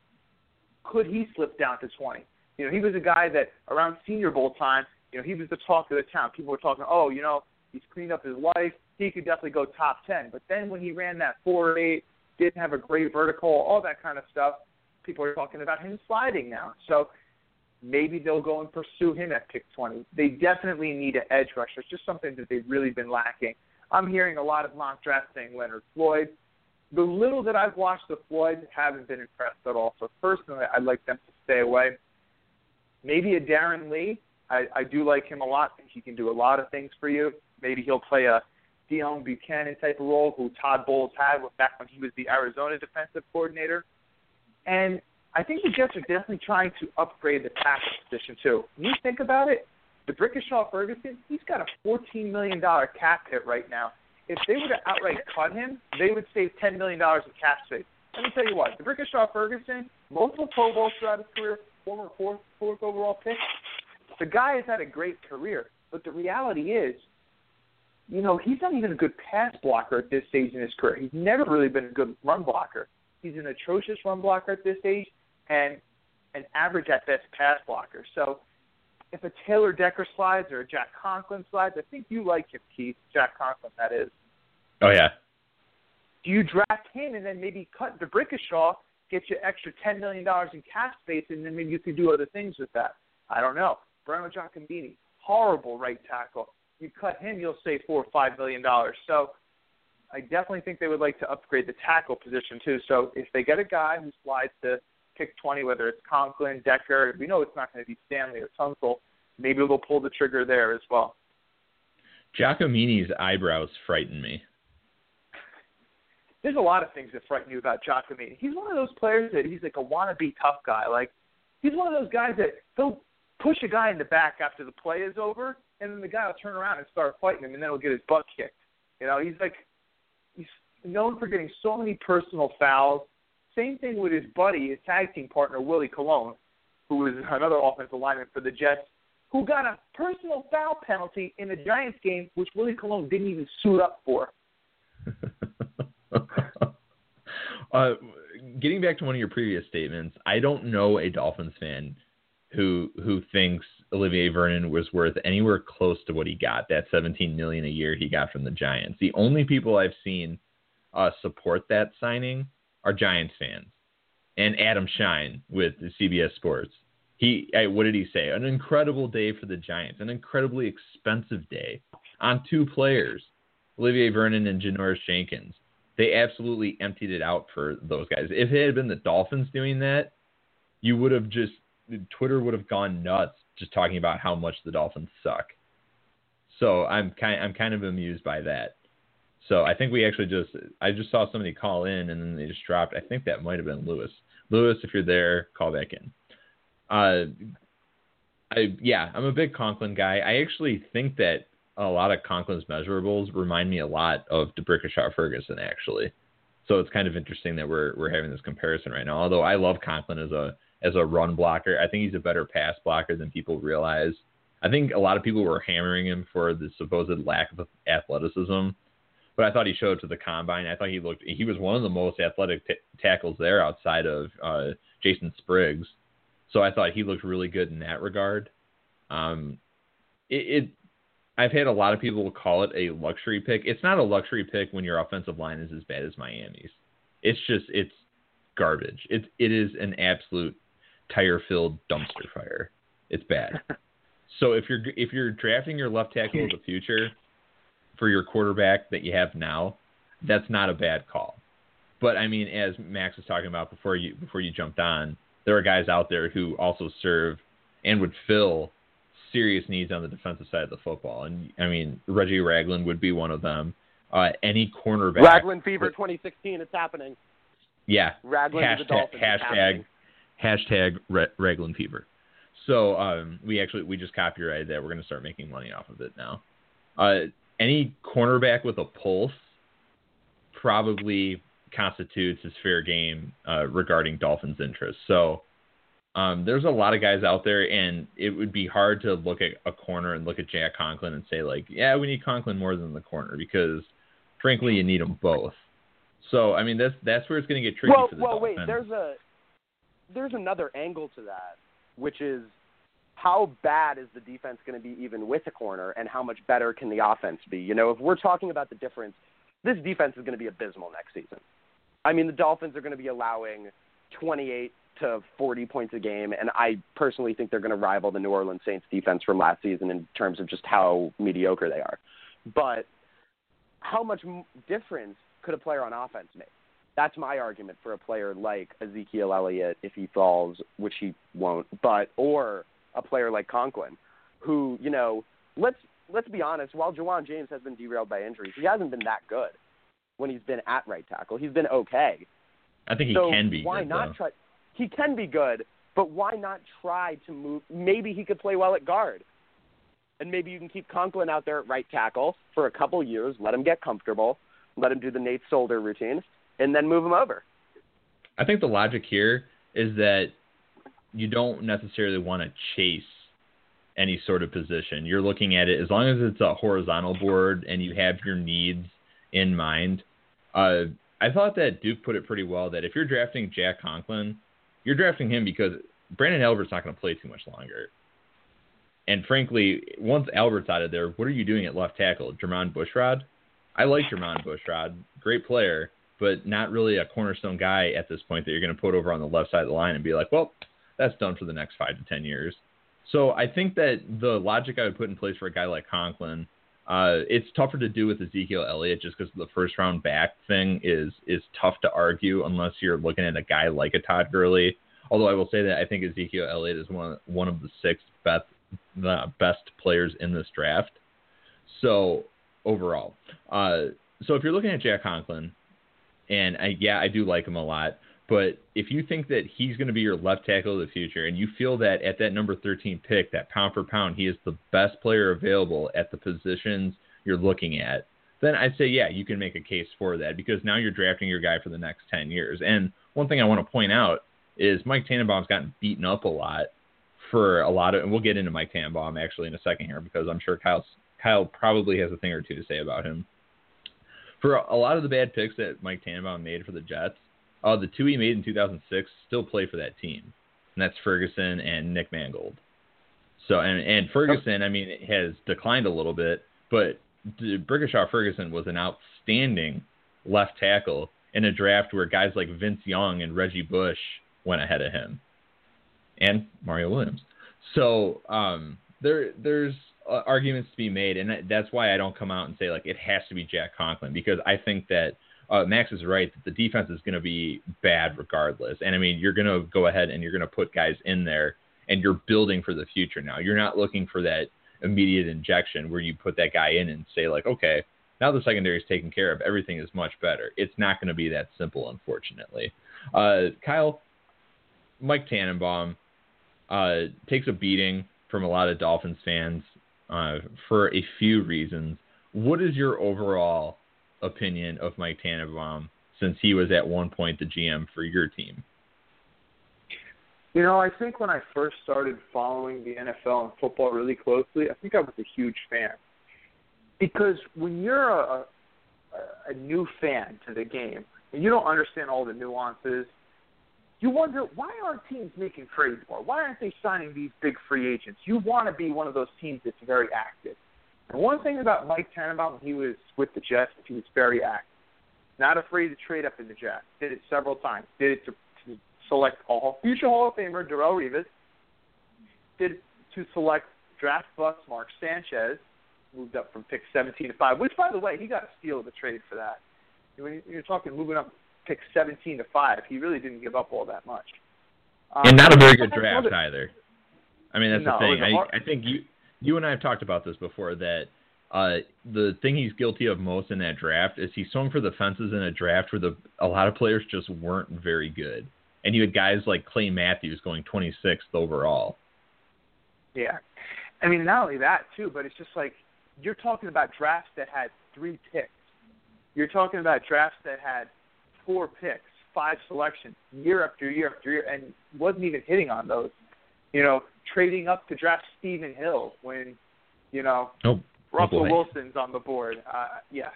could he slip down to 20? You know, he was a guy that around Senior Bowl time, you know, he was the talk of the town. People were talking, oh, you know, he's cleaned up his life. He could definitely go top 10. But then when he ran that 4 8, didn't have a great vertical, all that kind of stuff, people are talking about him sliding now. So maybe they'll go and pursue him at pick 20. They definitely need an edge rusher. It's just something that they've really been lacking. I'm hearing a lot of mock drafts saying Leonard Floyd. the little that I've watched of Floyd haven't been impressed at all. So personally, I'd like them to stay away. Maybe a Darron Lee. I, I do like him a lot. I think he can do a lot of things for you. Maybe he'll play a Deone Bucannon type of role, who Todd Bowles had back when he was the Arizona defensive coordinator. And I think the Jets are definitely trying to upgrade the tackle position too. When you think about it, the D'Brickashaw Ferguson, he's got a $14 million cap hit right now. If they were to outright cut him, they would save $10 million in cap space. Let me tell you what, the D'Brickashaw Ferguson, multiple Pro Bowls throughout his career, former fourth, fourth overall pick. The guy has had a great career, but the reality is, you know, he's not even a good pass blocker at this stage in his career. He's never really been a good run blocker. He's an atrocious run blocker at this stage, and an average at best pass blocker. So if a Taylor Decker slides or a Jack Conklin slides, I think you like him, Keith. Jack Conklin, that is. Oh yeah. Do you draft him and then maybe cut D'Brickashaw, get you extra ten million dollars in cap space, and then maybe you could do other things with that? I don't know. Breno Giacomini, horrible right tackle. You cut him, you'll save four or five million dollars. So I definitely think they would like to upgrade the tackle position too. So if they get a guy who slides to pick 20, whether it's Conklin, Decker. We know it's not going to be Stanley or Tunsil. Maybe they'll pull the trigger there as well. Giacomini's eyebrows frighten me. There's a lot of things that frighten you about Giacomini. He's one of those players that he's like a wannabe tough guy. Like he's one of those guys that he'll push a guy in the back after the play is over, and then the guy will turn around and start fighting him, and then he'll get his butt kicked. You know, he's like he's known for getting so many personal fouls same thing with his buddy, his tag team partner, Willie Colon, who was another offensive lineman for the Jets, who got a personal foul penalty in the Giants game, which Willie Colon didn't even suit up for. uh, getting back to one of your previous statements, I don't know a Dolphins fan who who thinks Olivier Vernon was worth anywhere close to what he got, that 17 million a year he got from the Giants. The only people I've seen uh, support that signing are Giants fans. And Adam Schein with CBS Sports. He, what did he say? An incredible day for the Giants, an incredibly expensive day on two players, Olivier Vernon and Janoris Jenkins. They absolutely emptied it out for those guys. If it had been the Dolphins doing that, you would have just Twitter would have gone nuts just talking about how much the Dolphins suck. So I'm kind I'm kind of amused by that. So I think we actually just I just saw somebody call in and then they just dropped. I think that might have been Lewis. Lewis, if you're there, call back in. Uh, I yeah, I'm a big Conklin guy. I actually think that a lot of Conklin's measurables remind me a lot of D'Brickashaw Ferguson actually. So it's kind of interesting that we're we're having this comparison right now. Although I love Conklin as a as a run blocker, I think he's a better pass blocker than people realize. I think a lot of people were hammering him for the supposed lack of athleticism but I thought he showed to the combine. I thought he looked he was one of the most athletic t- tackles there outside of uh, Jason Spriggs. So I thought he looked really good in that regard. Um, it, it I've had a lot of people call it a luxury pick. It's not a luxury pick when your offensive line is as bad as Miami's. It's just it's garbage. It it is an absolute tire filled dumpster fire. It's bad. so if you're if you're drafting your left tackle of the future, for your quarterback that you have now, that's not a bad call. But I mean, as Max was talking about before you before you jumped on, there are guys out there who also serve and would fill serious needs on the defensive side of the football. And I mean, Reggie Ragland would be one of them. Uh, any cornerback. Ragland Fever 2016, it's happening. Yeah. Ragland hashtag, the Dolphins. Hashtag, hashtag Ragland Fever. So um, we actually we just copyrighted that. We're going to start making money off of it now. Uh, any cornerback with a pulse probably constitutes his fair game uh, regarding Dolphins' interest. So um, there's a lot of guys out there, and it would be hard to look at a corner and look at Jack Conklin and say like, yeah, we need Conklin more than the corner because, frankly, you need them both. So I mean, that's that's where it's going to get tricky well, for the well, Dolphins. wait, there's a there's another angle to that, which is how bad is the defense going to be even with a corner, and how much better can the offense be? You know, if we're talking about the difference, this defense is going to be abysmal next season. I mean, the Dolphins are going to be allowing 28 to 40 points a game, and I personally think they're going to rival the New Orleans Saints defense from last season in terms of just how mediocre they are. But how much difference could a player on offense make? That's my argument for a player like Ezekiel Elliott if he falls, which he won't, but or a player like Conklin, who you know, let's let's be honest. While Ja'Wuan James has been derailed by injuries, he hasn't been that good when he's been at right tackle. He's been okay. I think he so can be. Why good, not though. try? He can be good, but why not try to move? Maybe he could play well at guard, and maybe you can keep Conklin out there at right tackle for a couple years. Let him get comfortable. Let him do the Nate Solder routine, and then move him over. I think the logic here is that you don't necessarily want to chase any sort of position. You're looking at it as long as it's a horizontal board and you have your needs in mind. Uh, I thought that Duke put it pretty well that if you're drafting Jack Conklin, you're drafting him because Branden Albert's not going to play too much longer. And frankly, once Albert's out of there, what are you doing at left tackle? Jermon Bushrod? I like Jermon Bushrod, great player, but not really a cornerstone guy at this point that you're going to put over on the left side of the line and be like, well, that's done for the next five to ten years. So I think that the logic I would put in place for a guy like Conklin, uh, it's tougher to do with Ezekiel Elliott just because the first round back thing is is tough to argue unless you're looking at a guy like a Todd Gurley. Although I will say that I think Ezekiel Elliott is one one of the six best the best players in this draft. So overall, uh, so if you're looking at Jack Conklin, and I, yeah, I do like him a lot. But if you think that he's going to be your left tackle of the future, and you feel that at that number 13 pick, that pound for pound, he is the best player available at the positions you're looking at, then I'd say, yeah, you can make a case for that because now you're drafting your guy for the next 10 years. And one thing I want to point out is Mike Tannenbaum's gotten beaten up a lot for a lot of, and we'll get into Mike Tannenbaum actually in a second here because I'm sure Kyle's, Kyle probably has a thing or two to say about him. For a lot of the bad picks that Mike Tannenbaum made for the Jets, uh, the two he made in 2006 still play for that team, and that's Ferguson and Nick Mangold. So and and Ferguson, I mean, has declined a little bit, but Brickashaw Ferguson was an outstanding left tackle in a draft where guys like Vince Young and Reggie Bush went ahead of him, and Mario Williams. So um, there there's uh, arguments to be made, and that's why I don't come out and say like it has to be Jack Conklin because I think that uh, Max is right that the defense is going to be bad regardless. And I mean, you're going to go ahead and you're going to put guys in there, and you're building for the future now. You're not looking for that immediate injection where you put that guy in and say like, okay, now the secondary is taken care of, everything is much better. It's not going to be that simple, unfortunately. Uh, Kyle, Mike Tannenbaum uh, takes a beating from a lot of Dolphins fans uh, for a few reasons. What is your overall opinion of Mike Tannenbaum since he was at one point the GM for your team? You know, I think when I first started following the NFL and football really closely, I think I was a huge fan. Because when you're a, a, a new fan to the game and you don't understand all the nuances, you wonder why aren't teams making trades more? Why aren't they signing these big free agents? You want to be one of those teams that's very active. And one thing about Mike Tannenbaum, when he was with the Jets, he was very active. Not afraid to trade up in the Jets. Did it several times. Did it to, to select a future Hall of Famer, Darrelle Revis. Did it to select draft bust Mark Sanchez, moved up from pick 17 to 5, which, by the way, he got a steal of the trade for that. When you're talking moving up pick 17 to 5, he really didn't give up all that much. Um, and not a very good draft either. I mean, that's No, the thing. it was a hard- I, I think you you and I have talked about this before that uh, the thing he's guilty of most in that draft is he swung for the fences in a draft where the a lot of players just weren't very good, and you had guys like Clay Matthews going 26th overall. Yeah. I mean, not only that, too, but it's just like you're talking about drafts that had three picks. You're talking about drafts that had four picks, five selections, year after year after year, and wasn't even hitting on those. You know, trading up to draft Stephen Hill when, you know, Oh, Russell boy. Wilson's on the board. Uh, yeah.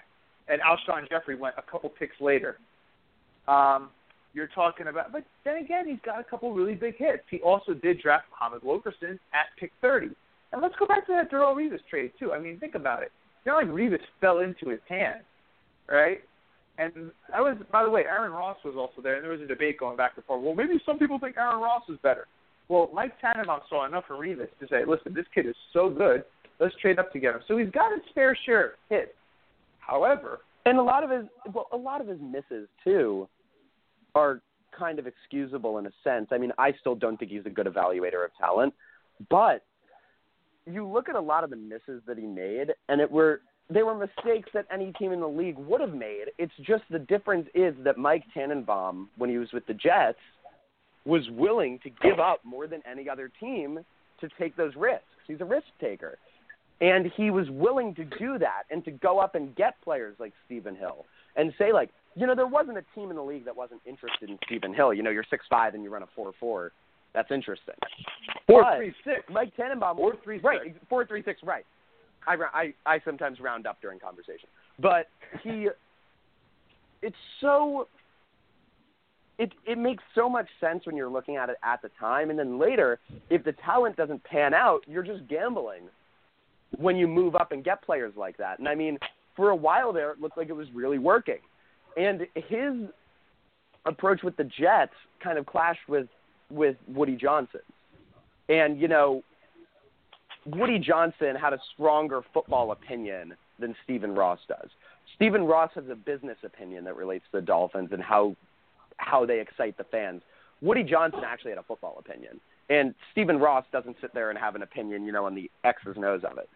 And Alshon Jeffery went a couple picks later. Um, you're talking about, but then again, he's got a couple really big hits. He also did draft Muhammad Wilkerson at pick 30. And let's go back to that Darrelle Revis trade, too. I mean, think about it. It's not like Revis fell into his hands, right? And I was, by the way, Aaron Ross was also there, and there was a debate going back and forth. Well, maybe some people think Aaron Ross is better. Well, Mike Tannenbaum saw enough Revis to say, listen, this kid is so good, let's trade up together. So he's got his fair share of hits. However, And a lot of his well, a lot of his misses too are kind of excusable in a sense. I mean, I still don't think he's a good evaluator of talent, but you look at a lot of the misses that he made, and it were they were mistakes that any team in the league would have made. It's just the difference is that Mike Tannenbaum, when he was with the Jets, was willing to give up more than any other team to take those risks. He's a risk taker. And he was willing to do that and to go up and get players like Stephen Hill and say like, you know, there wasn't a team in the league that wasn't interested in Stephen Hill. You know, you're six five and you run a four four. That's interesting. Four But three six. Mike Tannenbaum. Four three Right, six. four three six. Right. I, I I sometimes round up during conversation, but he. It's so. It it makes so much sense when you're looking at it at the time, and then later, if the talent doesn't pan out, you're just gambling. When you move up and get players like that, and I mean, for a while there, it looked like it was really working, and his approach with the Jets kind of clashed with with Woody Johnson, and you know, Woody Johnson had a stronger football opinion than Stephen Ross does. Stephen Ross has a business opinion that relates to the Dolphins and how how they excite the fans. Woody Johnson actually had a football opinion, and Stephen Ross doesn't sit there and have an opinion, you know, on the X's and O's of it.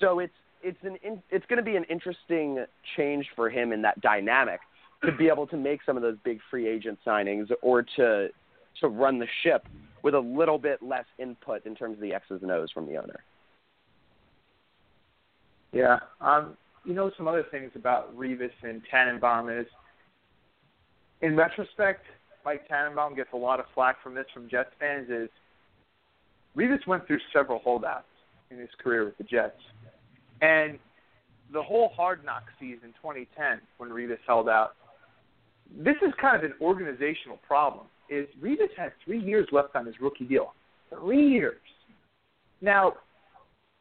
So it's it's an in, it's going to be an interesting change for him in that dynamic to be able to make some of those big free agent signings or to to run the ship with a little bit less input in terms of the X's and O's from the owner. Yeah. Um, you know, some other things about Revis and Tannenbaum is, in retrospect, Mike Tannenbaum gets a lot of flack from this from Jets fans. Is Revis went through several holdouts in his career with the Jets, and the whole Hard Knock season 2010 when Revis held out. This is kind of an organizational problem. Is Revis had three years left on his rookie deal? Three years. Now,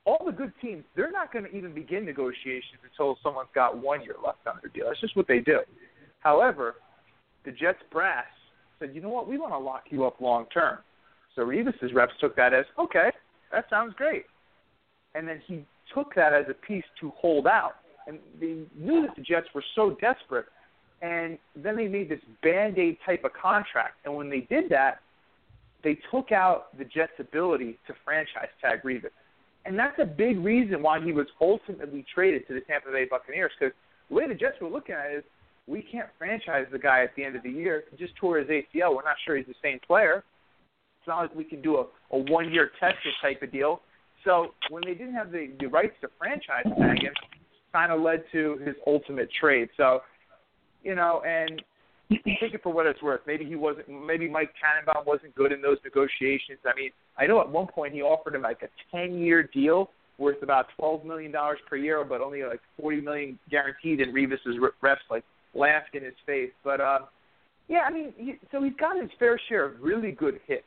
all the good teams, they're not going to even begin negotiations until someone's got one year left on their deal. That's just what they do. However, the Jets brass said, you know what, we want to lock you up long term. So Revis's reps took that as, okay, that sounds great. And then he took that as a piece to hold out. And they knew that the Jets were so desperate. And then they made this band aid type of contract. And when they did that, they took out the Jets' ability to franchise tag Revis. And that's a big reason why he was ultimately traded to the Tampa Bay Buccaneers because the way the Jets were looking at it is we can't franchise the guy at the end of the year. He just tore his ACL. We're not sure he's the same player. It's not like we can do a, a one year tester type of deal. So when they didn't have the, the rights to franchise tag him, kind of led to his ultimate trade. So, you know, and take it for what it's worth. Maybe he wasn't. Maybe Mike Tannenbaum wasn't good in those negotiations. I mean, I know at one point he offered him like a ten-year deal worth about twelve million dollars per year, but only like forty million guaranteed. And Revis's reps like laughed in his face. But uh, yeah, I mean, he, so he's got his fair share of really good hits.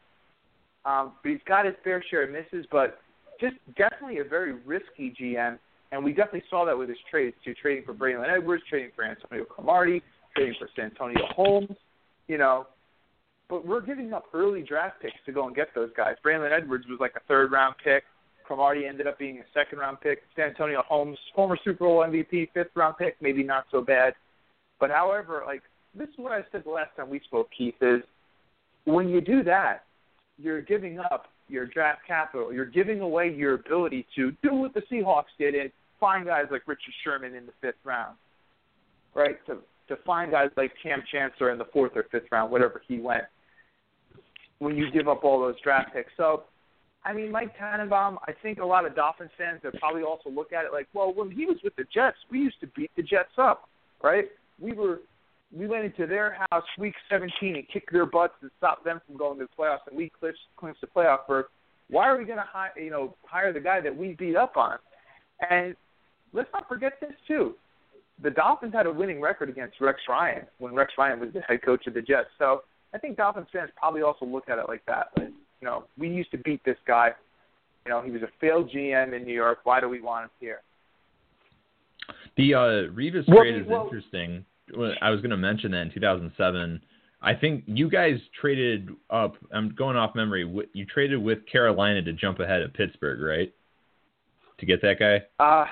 Um, but he's got his fair share of misses. But just definitely a very risky GM. And we definitely saw that with his trades too, trading for Braylon Edwards, trading for Antonio Cromartie, trading for Santonio Holmes, you know. But we're giving up early draft picks to go and get those guys. Braylon Edwards was like a third round pick. Cromartie ended up being a second round pick. Santonio Holmes, former Super Bowl MVP, fifth round pick, maybe not so bad. But however, like this is what I said the last time we spoke, Keith, is when you do that, you're giving up your draft capital. You're giving away your ability to do what the Seahawks did and find guys like Richard Sherman in the fifth round, right? To to find guys like Kam Chancellor in the fourth or fifth round, whatever he went. When you give up all those draft picks, so I mean, Mike Tannenbaum. I think a lot of Dolphins fans that probably also look at it like, well, when he was with the Jets, we used to beat the Jets up, right? We were we went into their house week 17 and kicked their butts and stopped them from going to the playoffs, and we clinched, clinched the playoff berth. Why are we going to hire, you know, hire the guy that we beat up on? And let's not forget this too. The Dolphins had a winning record against Rex Ryan when Rex Ryan was the head coach of the Jets. So I think Dolphins fans probably also look at it like that. Like, you know, we used to beat this guy. You know, he was a failed GM in New York. Why do we want him here? The uh, Revis Well, trade is well- interesting. I was going to mention that in 2007. I think you guys traded up. I'm going off memory. You traded with Carolina to jump ahead of Pittsburgh, right? To get that guy. Uh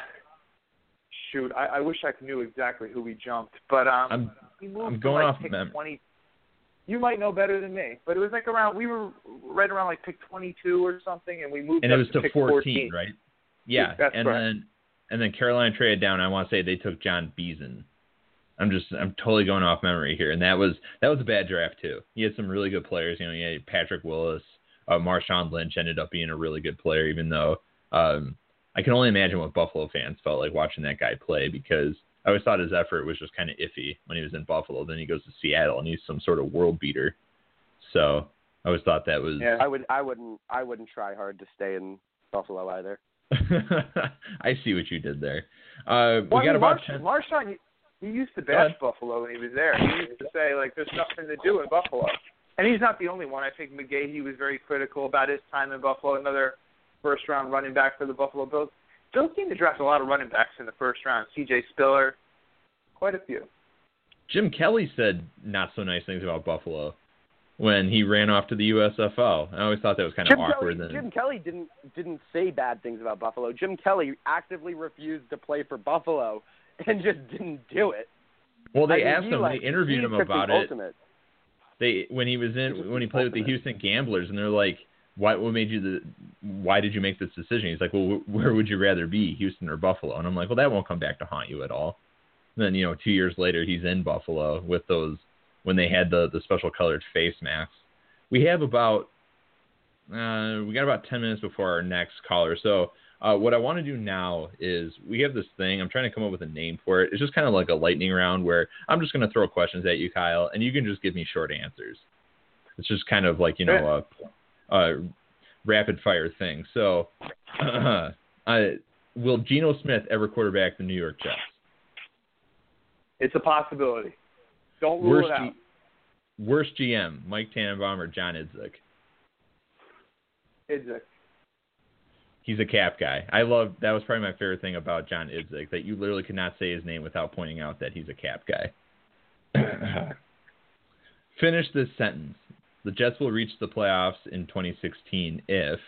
shoot, I, I wish I knew exactly who we jumped, but um, I'm we moved I'm going like, off pick mem- 20. You might know better than me, but it was like around we were right around like pick 22 or something, and we moved and up it was to to pick 14, right? Yeah, That's and correct. then and then Carolina traded down. I want to say they took Jon Beason. I'm just I'm totally going off memory here, and that was that was a bad draft too. He had some really good players. You know, he had Patrick Willis, uh, Marshawn Lynch ended up being a really good player, even though um, I can only imagine what Buffalo fans felt like watching that guy play because I always thought his effort was just kind of iffy when he was in Buffalo. Then he goes to Seattle and he's some sort of world beater. So I always thought that was Yeah. I would I wouldn't I wouldn't try hard to stay in Buffalo either. I see what you did there. Uh, we Well, I got mean, about Marsh, 10. Marshawn, he used to bash. Buffalo when he was there. He used to say like, "There's nothing to do in Buffalo," and he's not the only one. I think McGahee was very critical about his time in Buffalo. Another first round running back for the Buffalo Bills. Bills seem to draft a lot of running backs in the first round. C.J. Spiller, quite a few. Jim Kelly said not so nice things about Buffalo when he ran off to the USFL. I always thought that was kind of Jim awkward. Kelly, then Jim Kelly didn't didn't say bad things about Buffalo. Jim Kelly actively refused to play for Buffalo and just didn't do it. well, they I mean, asked him, like, they interviewed him the about it. ultimate. They when he was in when he played with the Houston Gamblers, and they're like, "Why? What made you the? Why did you make this decision?" He's like, "Well, wh- where would you rather be, Houston or Buffalo?" And I'm like, "Well, that won't come back to haunt you at all." And then you know, two years later, he's in Buffalo with those when they had the the special colored face masks. We have about uh, we got about ten minutes before our next caller. So uh, what I want to do now is we have this thing. I'm trying to come up with a name for it. It's just kind of like a lightning round where I'm just going to throw questions at you, Kyle, and you can just give me short answers. It's just kind of like you know a, a rapid fire thing. So, uh, will Geno Smith ever quarterback the New York Jets? It's a possibility. Don't rule Worst, it out. G- worst GM, Mike Tannenbaum or John Idzik? A, He's a cap guy. I love that was probably my favorite thing about John Idzik that you literally could not say his name without pointing out that he's a cap guy. Finish this sentence. The Jets will reach the playoffs in 2016 if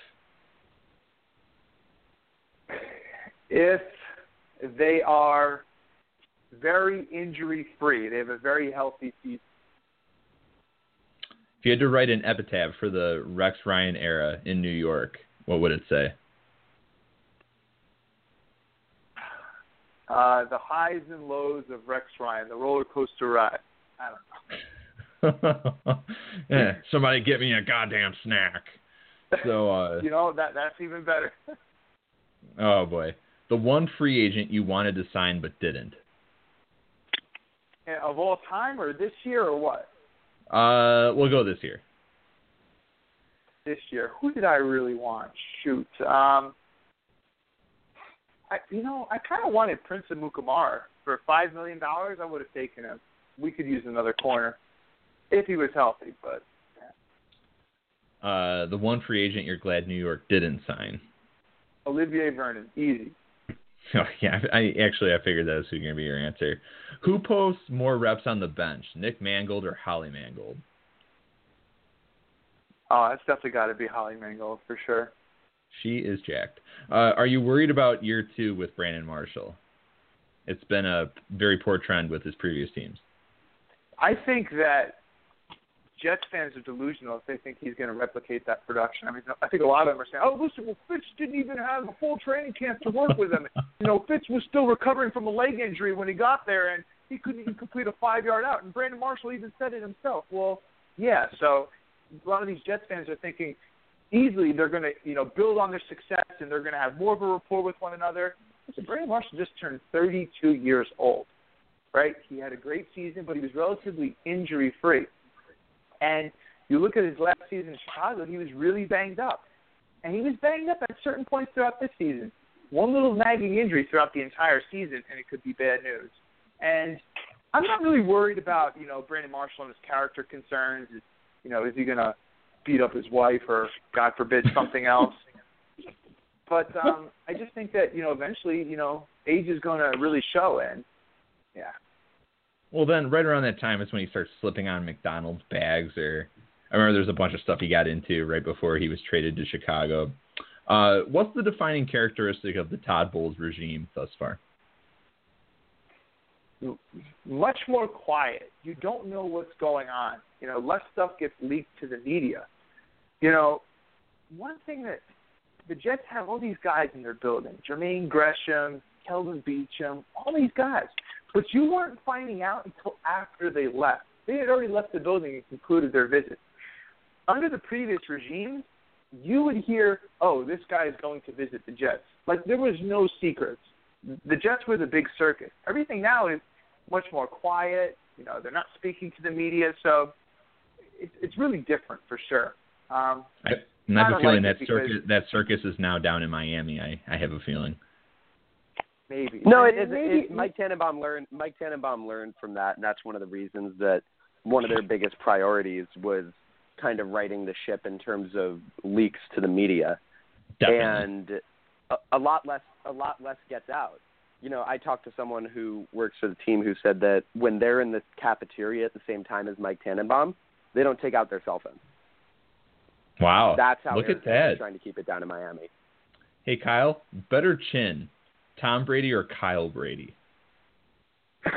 if they are very injury free, they have a very healthy season. if you had to write an epitaph for the Rex Ryan era in New York, what would it say? Uh, the highs and lows of Rex Ryan, the roller coaster ride. I don't know. yeah, somebody get me a goddamn snack. So, uh, You know that that's even better. oh boy, the one free agent you wanted to sign but didn't. And of all time, or this year, or what? Uh, we'll go this year. This year, who did I really want? Shoot, um, I you know I kind of wanted Prince Amukamara for five million dollars. I would have taken him. We could use another corner if he was healthy, but Uh, the one free agent you're glad New York didn't sign. Olivier Vernon, easy. Oh, yeah, I actually I figured that was going to be your answer. Who posts more reps on the bench, Nick Mangold or Holly Mangold? Oh, that's definitely got to be Holly Mangold for sure. She is jacked. Uh, are you worried about year two with Brandon Marshall? It's been a very poor trend with his previous teams. I think that Jets fans are delusional if they think he's going to replicate that production. I mean, I think a lot of them are saying, "Oh, listen, well, Fitz didn't even have a full training camp to work with him. you know, Fitz was still recovering from a leg injury when he got there, and he couldn't even complete a five-yard out." And Brandon Marshall even said it himself. Well, yeah. So a lot of these Jets fans are thinking easily they're going to, you know, build on their success and they're going to have more of a rapport with one another. Listen, Brandon Marshall just turned 32 years old right? He had a great season, but he was relatively injury free. And you look at his last season in Chicago, he was really banged up. And he was banged up at certain points throughout this season. One little nagging injury throughout the entire season, and it could be bad news. And I'm not really worried about, you know, Brandon Marshall and his character concerns. Is, you know, is he going to beat up his wife or, God forbid, something else? But um, I just think that, you know, eventually, you know, age is going to really show. And, yeah. Well, then right around that time is when he starts slipping on McDonald's bags, or I remember there's a bunch of stuff he got into right before he was traded to Chicago. Uh, what's the defining characteristic of the Todd Bowles regime thus far? much more quiet. You don't know what's going on. You know, less stuff gets leaked to the media. You know, one thing that the Jets have all these guys in their building: Jermaine Gresham, Kelvin Beachum, all these guys. But you weren't finding out until after they left. They had already left the building and concluded their visit. Under the previous regime, you would hear, "Oh, this guy is going to visit the Jets." Like there was no secrets. The Jets were the big circus. Everything now is much more quiet. You know, they're not speaking to the media, so it's it's really different for sure. Um, I, I have a feeling like that circus that circus is now down in Miami. I I have a feeling. Maybe No, it, Maybe- it, it, Mike Tannenbaum learned. Mike Tannenbaum learned from that, and that's one of the reasons that one of their biggest priorities was kind of righting the ship in terms of leaks to the media, Definitely. and a, a lot less. A lot less gets out. You know, I talked to someone who works for the team who said that when they're in the cafeteria at the same time as Mike Tannenbaum, they don't take out their cell phones. wow. That's how Look Eric at that. trying to keep it down in Miami. Hey Kyle, better chin, Tom Brady or Kyle Brady?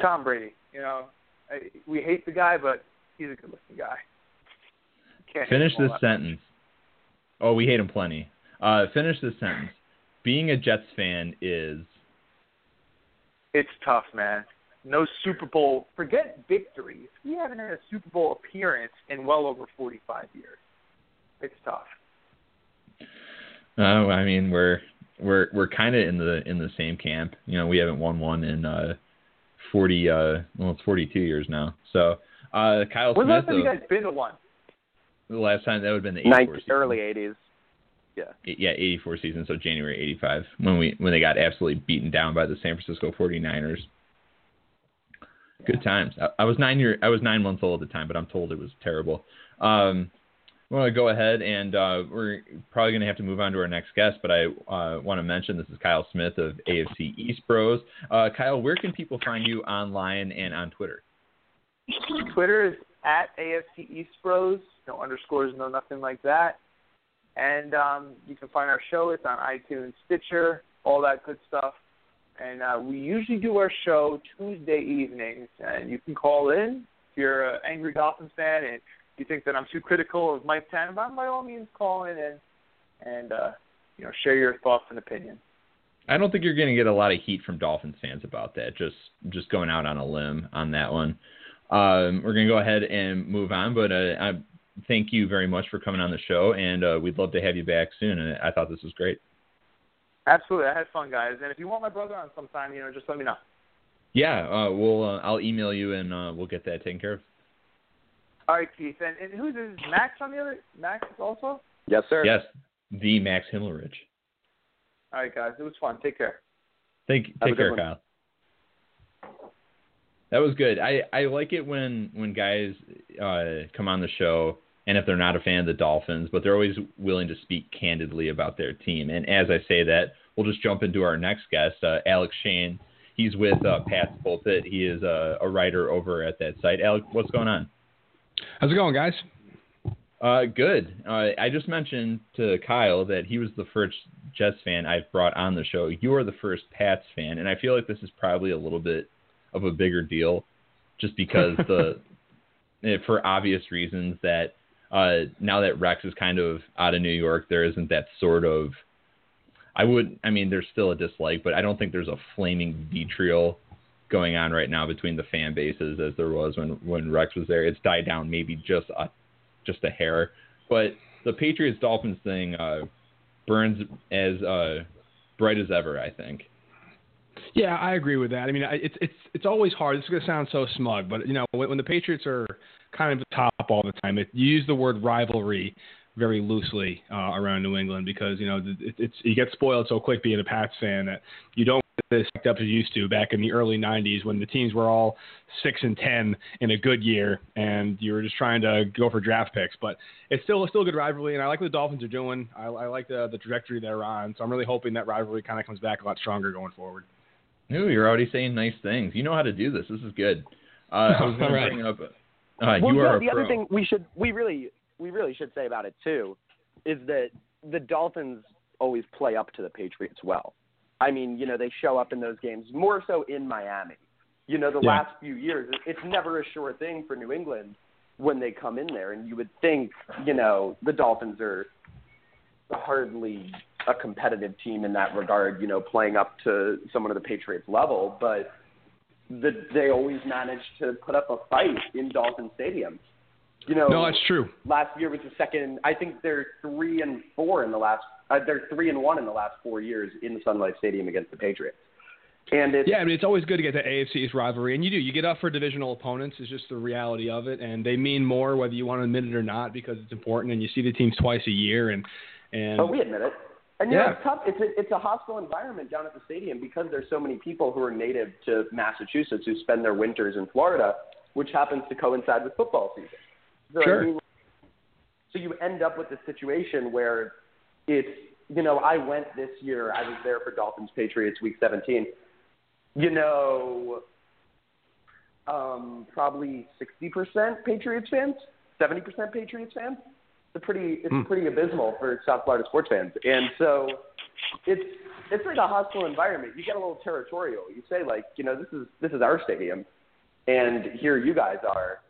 Tom Brady. You know, I, we hate the guy, but he's a good-looking guy. Can't Finish this sentence. Oh, we hate him plenty. Uh, finish this sentence. Being a Jets fan is It's tough, man. No Super Bowl. Forget victories. We haven't had a Super Bowl appearance in well over 45 years. It's tough. Oh, I mean we're we're we're kind of in the in the same camp. You know, we haven't won one in uh, forty. Uh, well, it's forty-two years now. So, uh, Kyle When's the last Smith. time you guys been to one? the last time that would have been the Ninth, '84 season. early '80s. Yeah. Yeah, '84 season. So January '85 when we when they got absolutely beaten down by the San Francisco 49ers. Good times. I, I was nine year. I was nine months old at the time, but I'm told it was terrible. Um, we want to go ahead and uh, we're probably going to have to move on to our next guest, but I uh, want to mention this is Kyle Smith of AFC East Bros. Uh, Kyle, where can people find you online and on Twitter? Twitter is at AFC East Bros. No underscores, no nothing like that. And um, you can find our show. It's on iTunes, Stitcher, all that good stuff. And uh, we usually do our show Tuesday evenings. And you can call in if you're an angry Dolphins fan and you think that I'm too critical of Mike Tannenbaum. By all means, call in and and uh, you know share your thoughts and opinions. I don't think you're going to get a lot of heat from Dolphins fans about that. Just just going out on a limb on that one. Um, we're going to go ahead and move on, but uh, I thank you very much for coming on the show, and uh, we'd love to have you back soon. And I thought this was great. Absolutely, I had fun, guys. And if you want my brother on sometime, you know, just let me know. Yeah, uh, we'll uh, I'll email you and uh, we'll get that taken care of. All right, Keith. And, and who's this? Max on the other? Max also? Yes, sir. Yes, the Max Himmelrich. All right, guys. It was fun. Take care. Thank Have take care, one. Kyle. That was good. I, I like it when when guys uh, come on the show and if they're not a fan of the Dolphins, but they're always willing to speak candidly about their team. And as I say that, we'll just jump into our next guest, uh, Alec Shane. He's with uh, Pats Pulpit. He is a, a writer over at that site. Alex, what's going on? How's it going, guys? Uh, good. Uh, I just mentioned to Kyle that he was the first Jets fan I've brought on the show. You are the first Pats fan, and I feel like this is probably a little bit of a bigger deal, just because the eh, for obvious reasons that uh, now that Rex is kind of out of New York, there isn't that sort of. I would. I mean, there's still a dislike, but I don't think there's a flaming vitriol going on right now between the fan bases as there was when when Rex was there. It's died down maybe just a just a hair, but the Patriots Dolphins thing uh, burns as uh, bright as ever. I think. Yeah, I agree with that. I mean, it's it's it's always hard. This is gonna sound so smug, but you know, when, when the Patriots are kind of top all the time, it, you use the word rivalry very loosely uh, around New England because you know it, it's you get spoiled so quick being a Pats fan that you don't as stacked up as used to back in the early '90s when the teams were all six and ten in a good year and you were just trying to go for draft picks. But it's still still a good rivalry, and I like what the Dolphins are doing. I, I like the the trajectory they're on, so I'm really hoping that rivalry kind of comes back a lot stronger going forward. Ooh, you're already saying nice things. You know how to do this. This is good. Uh, I was going All to bring up. Uh, well, you yeah, are the a pro. other thing we should we really we really should say about it too is that the Dolphins always play up to the Patriots well. I mean, you know, they show up in those games more so in Miami. You know, the Yeah. last few years, it- it's never a sure thing for New England when they come in there, and you would think, you know, the Dolphins are hardly a competitive team in that regard. You know, playing up to someone of the Patriots level, but the, they always manage to put up a fight in Dolphin Stadium. You know, No, that's true. last year was the second. I think they're three and four in the last. Uh, they're three and one in the last four years in the Sun Life Stadium against the Patriots. And it's Yeah, I mean it's always good to get the AFC's rivalry, and you do. You get up for divisional opponents. It's just the reality of it, and they mean more whether you want to admit it or not because it's important. And you see the teams twice a year, and and oh, we admit it. And you know, Yeah. it's tough. It's a it's a hostile environment down at the stadium because there's so many people who are native to Massachusetts who spend their winters in Florida, which happens to coincide with football season. So, I Sure. mean, so you end up with a situation where it's you know I went this year. I was there for Dolphins Patriots Week 17. You know, um, probably 60% Patriots fans, 70% Patriots fans. It's a pretty it's Hmm. pretty abysmal for South Florida sports fans, and so it's it's like a hostile environment. You get a little territorial. You say like, you know, this is this is our stadium, and here you guys are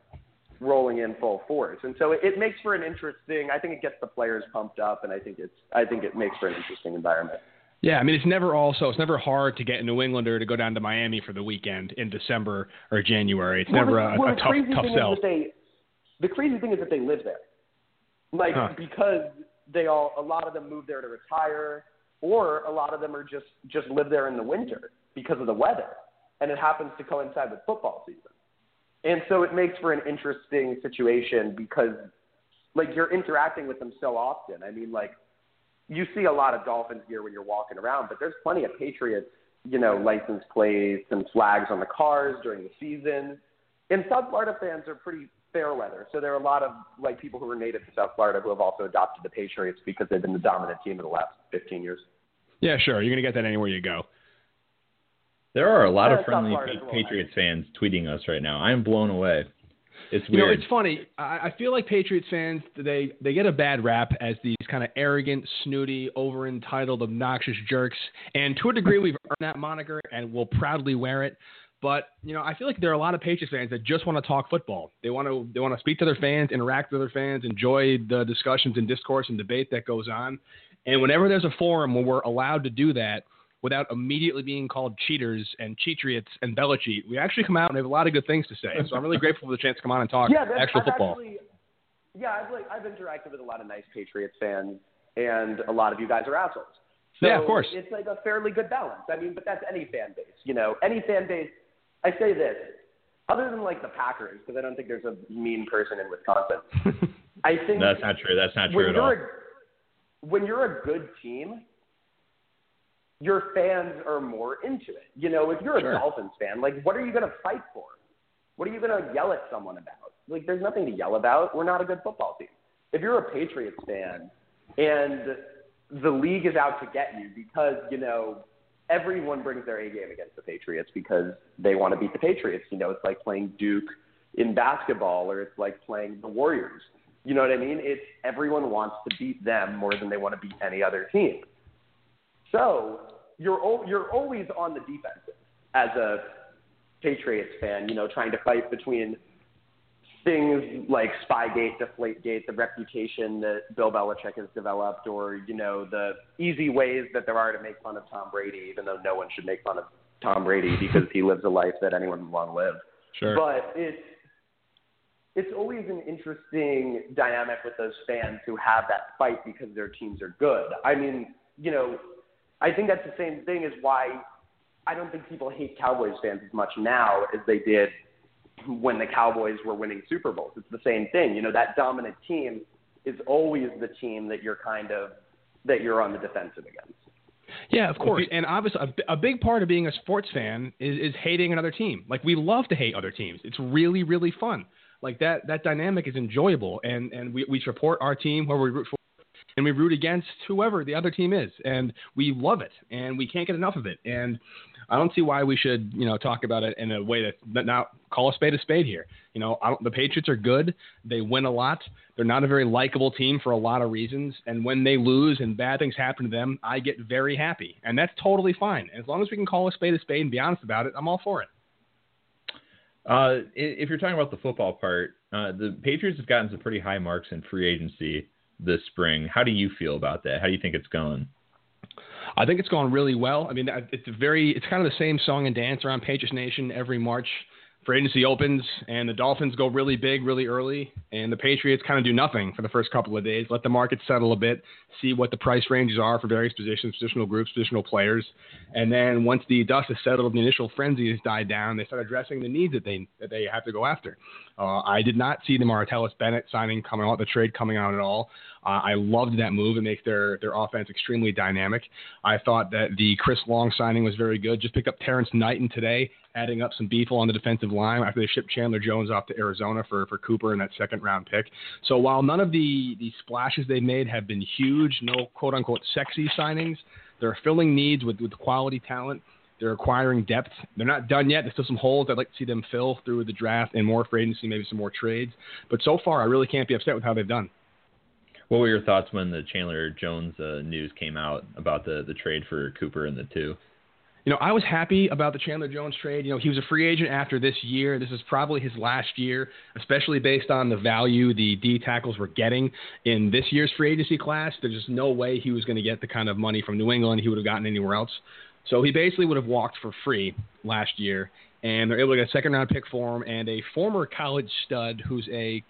rolling in full force, and so it, it makes for an interesting. I think it gets the players pumped up, and I think it's I think it makes for an interesting environment. yeah, I mean it's never also it's never hard to get a New Englander to go down to Miami for the weekend in December or January. It's Well, never the, a, well, a tough tough sell. They, the crazy thing is that they live there, like Huh. because they all a lot of them move there to retire, or a lot of them are just just live there in the winter because of the weather, and it happens to coincide with football season, and so it makes for an interesting situation because like you're interacting with them so often. I mean, like you see a lot of Dolphins gear when you're walking around, but there's plenty of Patriots, you know, license plates and flags on the cars during the season. And South Florida fans are pretty fair weather, so there are a lot of like people who are native to South Florida who have also adopted the Patriots because they've been the dominant team in the last 15 years. Yeah, sure. You're gonna get that anywhere you go. There are a lot Uh, of friendly Pa- a little Patriots fans tweeting us right now. I'm blown away. It's You know, weird. it's funny. I, I feel like Patriots fans they they get a bad rap as these kind of arrogant, snooty, over entitled, obnoxious jerks, and to a degree we've earned that moniker and will proudly wear it. But you know, I feel like there are a lot of Patriots fans that just want to talk football. They want to they want to speak to their fans, interact with their fans, enjoy the discussions and discourse and debate that goes on. And whenever there's a forum where we're allowed to do that without immediately being called cheaters and cheatriots and Bella Belichick, we actually come out and have a lot of good things to say. So I'm really grateful for the chance to come on and talk yeah, actual I've football. Actually, yeah, I've like I've interacted with a lot of nice Patriots fans, and a lot of you guys are assholes. So Yeah, of course. It's like a fairly good balance. I mean, but that's any fan base. You know, any fan base. I say this, other than like the Packers, because I don't think there's a mean person in Wisconsin. I think That's not true. That's not true at all. A, when you're a good team, your fans are more into it. You know, if you're a Sure. Dolphins fan, like, what are you going to fight for? What are you going to yell at someone about? Like, there's nothing to yell about. We're not a good football team. If you're a Patriots fan and the league is out to get you because, you know, everyone brings their A game against the Patriots because they want to beat the Patriots. You know, it's like playing Duke in basketball or it's like playing the Warriors. You know what I mean? It's everyone wants to beat them more than they want to beat any other team. So you're al- you're always on the defensive as a Patriots fan. You know, trying to fight between things like Spygate, Deflategate, the reputation that Bill Belichick has developed, or you know the easy ways that there are to make fun of Tom Brady, even though no one should make fun of Tom Brady because he lives a life that anyone would want to live. Sure. But it's it's always an interesting dynamic with those fans who have that fight because their teams are good. I mean, you know, I think that's the same thing as why I don't think people hate Cowboys fans as much now as they did when the Cowboys were winning Super Bowls. It's the same thing. You know, that dominant team is always the team that you're kind of that you're on the defensive against. Yeah, of course. And obviously, a, b- a big part of being a sports fan is, is hating another team. Like we love to hate other teams. It's really, really fun. Like that that dynamic is enjoyable, and and we, we support our team where we root for. And we root against whoever the other team is, and we love it, and we can't get enough of it. And I don't see why we should, you know, talk about it in a way that, that call a spade a spade here. You know, the Patriots are good. They win a lot. They're not a very likable team for a lot of reasons. And when they lose and bad things happen to them, I get very happy. And that's totally fine. As long as we can call a spade a spade and be honest about it, I'm all for it. Uh, if you're talking about the football part, uh, the Patriots have gotten some pretty high marks in free agency this spring. How do you feel about that? How do you think it's going? I think it's going really well. I mean, it's very, it's kind of the same song and dance around Patriots Nation every March free agency opens and the Dolphins go really big really early, and the Patriots kind of do nothing for the first couple of days, let the market settle a bit, see what the price ranges are for various positions, positional groups, positional players, and then once the dust has settled, the initial frenzy has died down, they start addressing the needs that they that they have to go after. Uh, I did not see the Martellus Bennett signing coming out, the trade coming out at all. Uh, I loved that move. It makes their their offense extremely dynamic. I thought that the Chris Long signing was very good. Just picked up Terrence Knighton today, adding up some beefle on the defensive line after they shipped Chandler Jones off to Arizona for for Cooper in that second round pick. So while none of the the splashes they made have been huge, no quote unquote sexy signings, they're filling needs with with quality talent. They're acquiring depth. They're not done yet. There's still some holes I'd like to see them fill through the draft and more free agency, maybe some more trades. But so far, I really can't be upset with how they've done. What were your thoughts when the Chandler Jones uh, news came out about the the trade for Cooper and the two? You know, I was happy about the Chandler Jones trade. You know, he was a free agent after this year. This is probably his last year, especially based on the value the D tackles were getting in this year's free agency class. There's just no way he was going to get the kind of money from New England he would have gotten anywhere else. So he basically would have walked for free last year, and they're able to get a second round pick for him and a former college stud who's a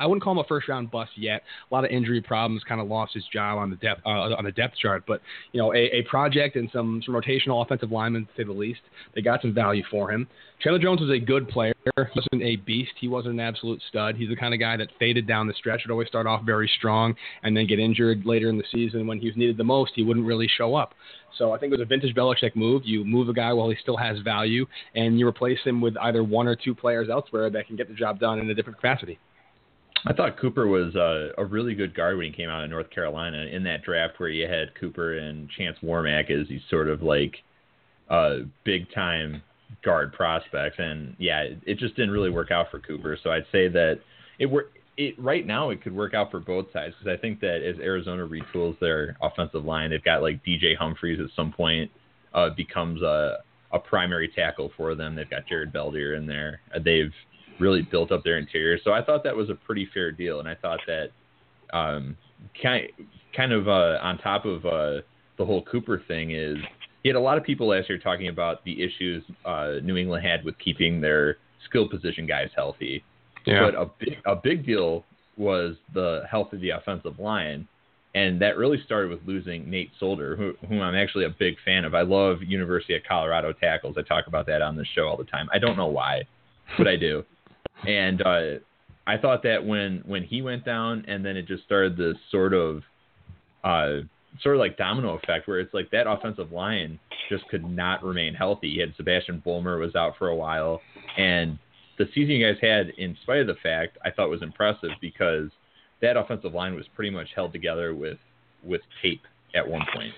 I wouldn't call him a first round bust yet. A lot of injury problems, kind of lost his job on the depth uh, on the depth chart. But you know, a, a project and some some rotational offensive linemen, to say the least. They got some value for him. Chandler Jones was a good player. He wasn't a beast. He wasn't an absolute stud. He's the kind of guy that faded down the stretch. Would always start off very strong and then get injured later in the season when he was needed the most. He wouldn't really show up. So I think it was a vintage Belichick move. You move a guy while he still has value, and you replace him with either one or two players elsewhere that can get the job done in a different capacity. I thought Cooper was uh, a really good guard when he came out of North Carolina in that draft where you had Cooper and Chance Warmack as these sort of like uh, big time guard prospects, and yeah, it just didn't really work out for Cooper. So I'd say that it were it right now it could work out for both sides because I think that as Arizona retools their offensive line, they've got like DJ Humphries at some point uh, becomes a a primary tackle for them. They've got Jared Veldheer in there. Uh, they've really built up their interior. So I thought that was a pretty fair deal, and I thought that um, kind kind of uh, on top of uh, the whole Cooper thing is he had a lot of people last year talking about the issues uh, New England had with keeping their skill position guys healthy. Yeah. But a big, a big deal was the health of the offensive line. And that really started with losing Nate Solder, who, whom I'm actually a big fan of. I love University of Colorado tackles. I talk about that on the show all the time. I don't know why, but I do and uh, I thought that when when he went down, and then it just started this sort of uh, sort of like domino effect, where it's like that offensive line just could not remain healthy. You had Sebastian Vollmer was out for a while, and the season you guys had, in spite of the fact, I thought was impressive because that offensive line was pretty much held together with with tape at one point.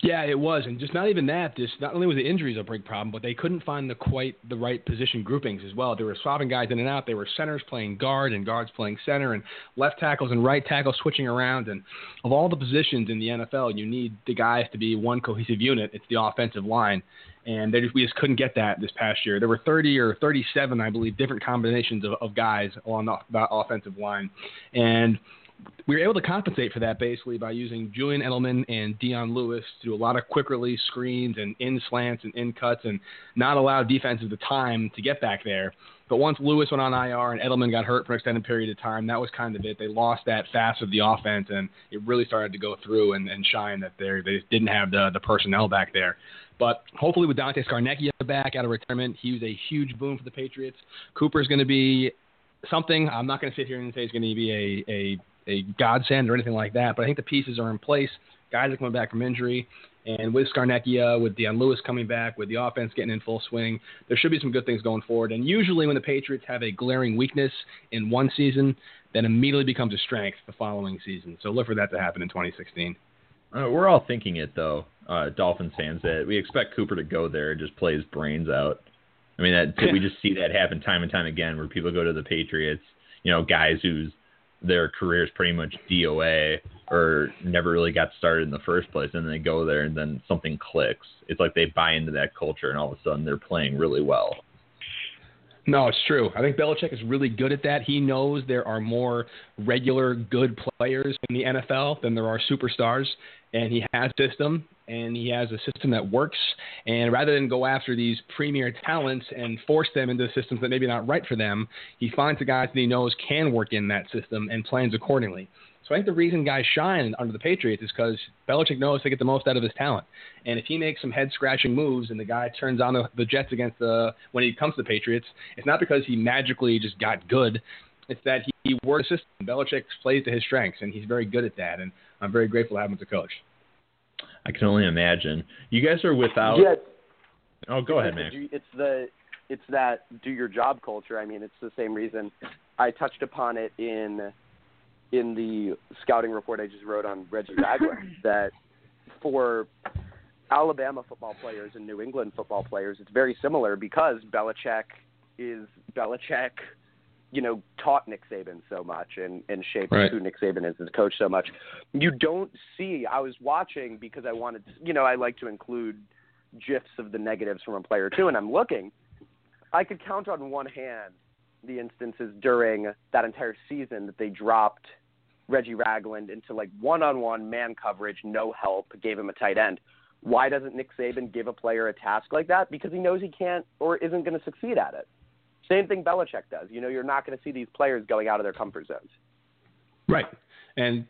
Yeah, it was, and just not even that. Just not only was the injuries a big problem, but they couldn't find the quite the right position groupings as well. They were swapping guys in and out. They were centers playing guard and guards playing center, and left tackles and right tackles switching around. And of all the positions in the NFL, you need the guys to be one cohesive unit. It's the offensive line, and just, we just couldn't get that this past year. There were 30 or 37, I believe, different combinations of, of guys along the, the offensive line, and we were able to compensate for that basically by using Julian Edelman and Dion Lewis to do a lot of quick release screens and in slants and in cuts and not allow defenses the time to get back there. But once Lewis went on IR and Edelman got hurt for an extended period of time, that was kind of it. They lost that fast of the offense, and it really started to go through and, and shine that they they just didn't have the the personnel back there. But hopefully, with Dante Scarnecchia back out of retirement, he was a huge boon for the Patriots. Cooper's going to be something. I'm not going to sit here and say he's going to be a, a a godsend or anything like that. But I think the pieces are in place. Guys are coming back from injury. And with Scarnecchia, with Dion Lewis coming back, with the offense getting in full swing, there should be some good things going forward. And usually, when the Patriots have a glaring weakness in one season, then immediately becomes a strength the following season. So look for that to happen in 2016. Uh, we're all thinking it though, uh, Dolphins fans, that we expect Cooper to go there and just play his brains out. I mean, that we just see that happen time and time again, where people go to the Patriots, you know, guys whose their careers pretty much DOA or never really got started in the first place, and they go there and then something clicks. It's like they buy into that culture, and all of a sudden they're playing really well. No, it's true. I think Belichick is really good at that. He knows there are more regular good players in the NFL than there are superstars, and he has a system, and he has a system that works. And rather than go after these premier talents and force them into systems that maybe not right for them, he finds the guys that he knows can work in that system and plans accordingly. So I think the reason guys shine under the Patriots is because Belichick knows they get the most out of his talent. And if he makes some head scratching moves and the guy turns on the, the Jets against the when he comes to the Patriots, it's not because he magically just got good. It's that he, he works the system. Belichick plays to his strengths, and he's very good at that. And I'm very grateful to have him as a coach. I can only imagine. You guys are without. Yeah. Oh, go ahead, Max. It's the it's that do your job culture. I mean, it's the same reason I touched upon it in in the scouting report I just wrote on Reggie Ragland that for Alabama football players and New England football players, it's very similar because Belichick is Belichick, you know, taught Nick Saban so much and, and shaped Right. who Nick Saban is as a coach so much. You don't see. I was watching because I wanted, to, you know, I like to include gifs of the negatives from a player too, and I'm looking. I could count on one hand the instances during that entire season that they dropped Reggie Ragland into like one-on-one man coverage, no help, gave him a tight end. Why doesn't Nick Saban give a player a task like that? Because he knows he can't or isn't going to succeed at it. Same thing Belichick does. You know, you're not going to see these players going out of their comfort zones. Right, and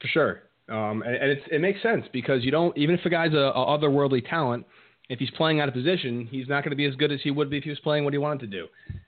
for sure, um, and, and it makes sense because you don't even if a guy's a, a otherworldly talent, if he's playing out of position, he's not going to be as good as he would be if he was playing what he wanted to do.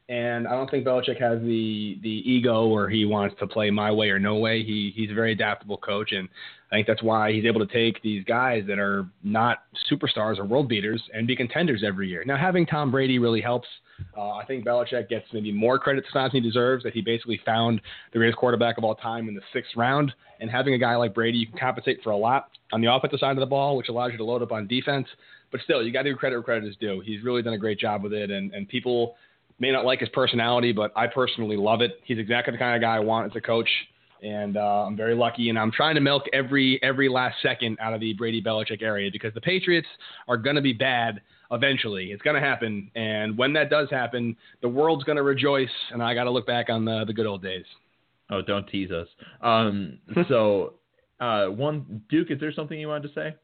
And I don't think Belichick has the the ego where he wants to play my way or no way. He he's a very adaptable coach, and I think that's why he's able to take these guys that are not superstars or world beaters and be contenders every year. Now having Tom Brady really helps. Uh, I think Belichick gets maybe more credit than he deserves that he basically found the greatest quarterback of all time in the sixth round. And having a guy like Brady, you can compensate for a lot on the offensive side of the ball, which allows you to load up on defense. But still, you got to give credit where credit is due. He's really done a great job with it, and, and people may not like his personality, but I personally love it. He's exactly the kind of guy I want as a coach, and uh, I'm very lucky. And I'm trying to milk every every last second out of the Brady Belichick area because the Patriots are going to be bad eventually. It's going to happen, and when that does happen, the world's going to rejoice, and I got to look back on the the good old days. Oh, don't tease us. Um, so, uh, one Duke, is there something you wanted to say?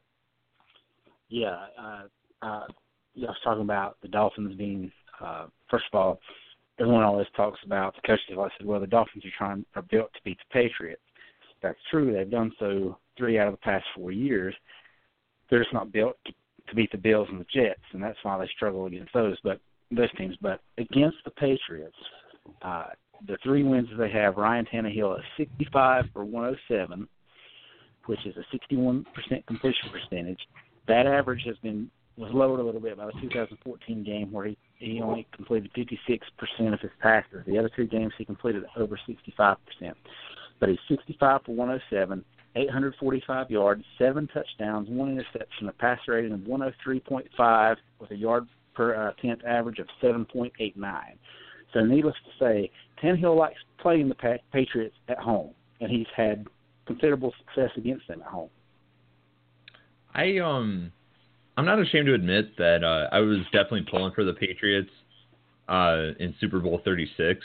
Yeah, uh, uh, yeah, I was talking about the Dolphins being uh, first of all, everyone always talks about the coaches. I said, well, the Dolphins are trying are built to beat the Patriots. That's true. They've done so three out of the past four years. They're just not built to, to beat the Bills and the Jets, and that's why they struggle against those. But those teams, but against the Patriots, uh, the three wins that they have, Ryan Tannehill at 65 for 107, which is a 61% completion percentage. That average has been was lowered a little bit by the 2014 game where he he only completed 56% of his passes. The other two games he completed over 65%. But he's 65 for 107, 845 yards, seven touchdowns, one interception, a passer rating of 103.5 with a yard per uh, attempt average of 7.89. So needless to say, Tannehill likes playing the Patriots at home, and he's had considerable success against them at home. I um, I'm not ashamed to admit that uh, I was definitely pulling for the Patriots uh, in Super Bowl 36.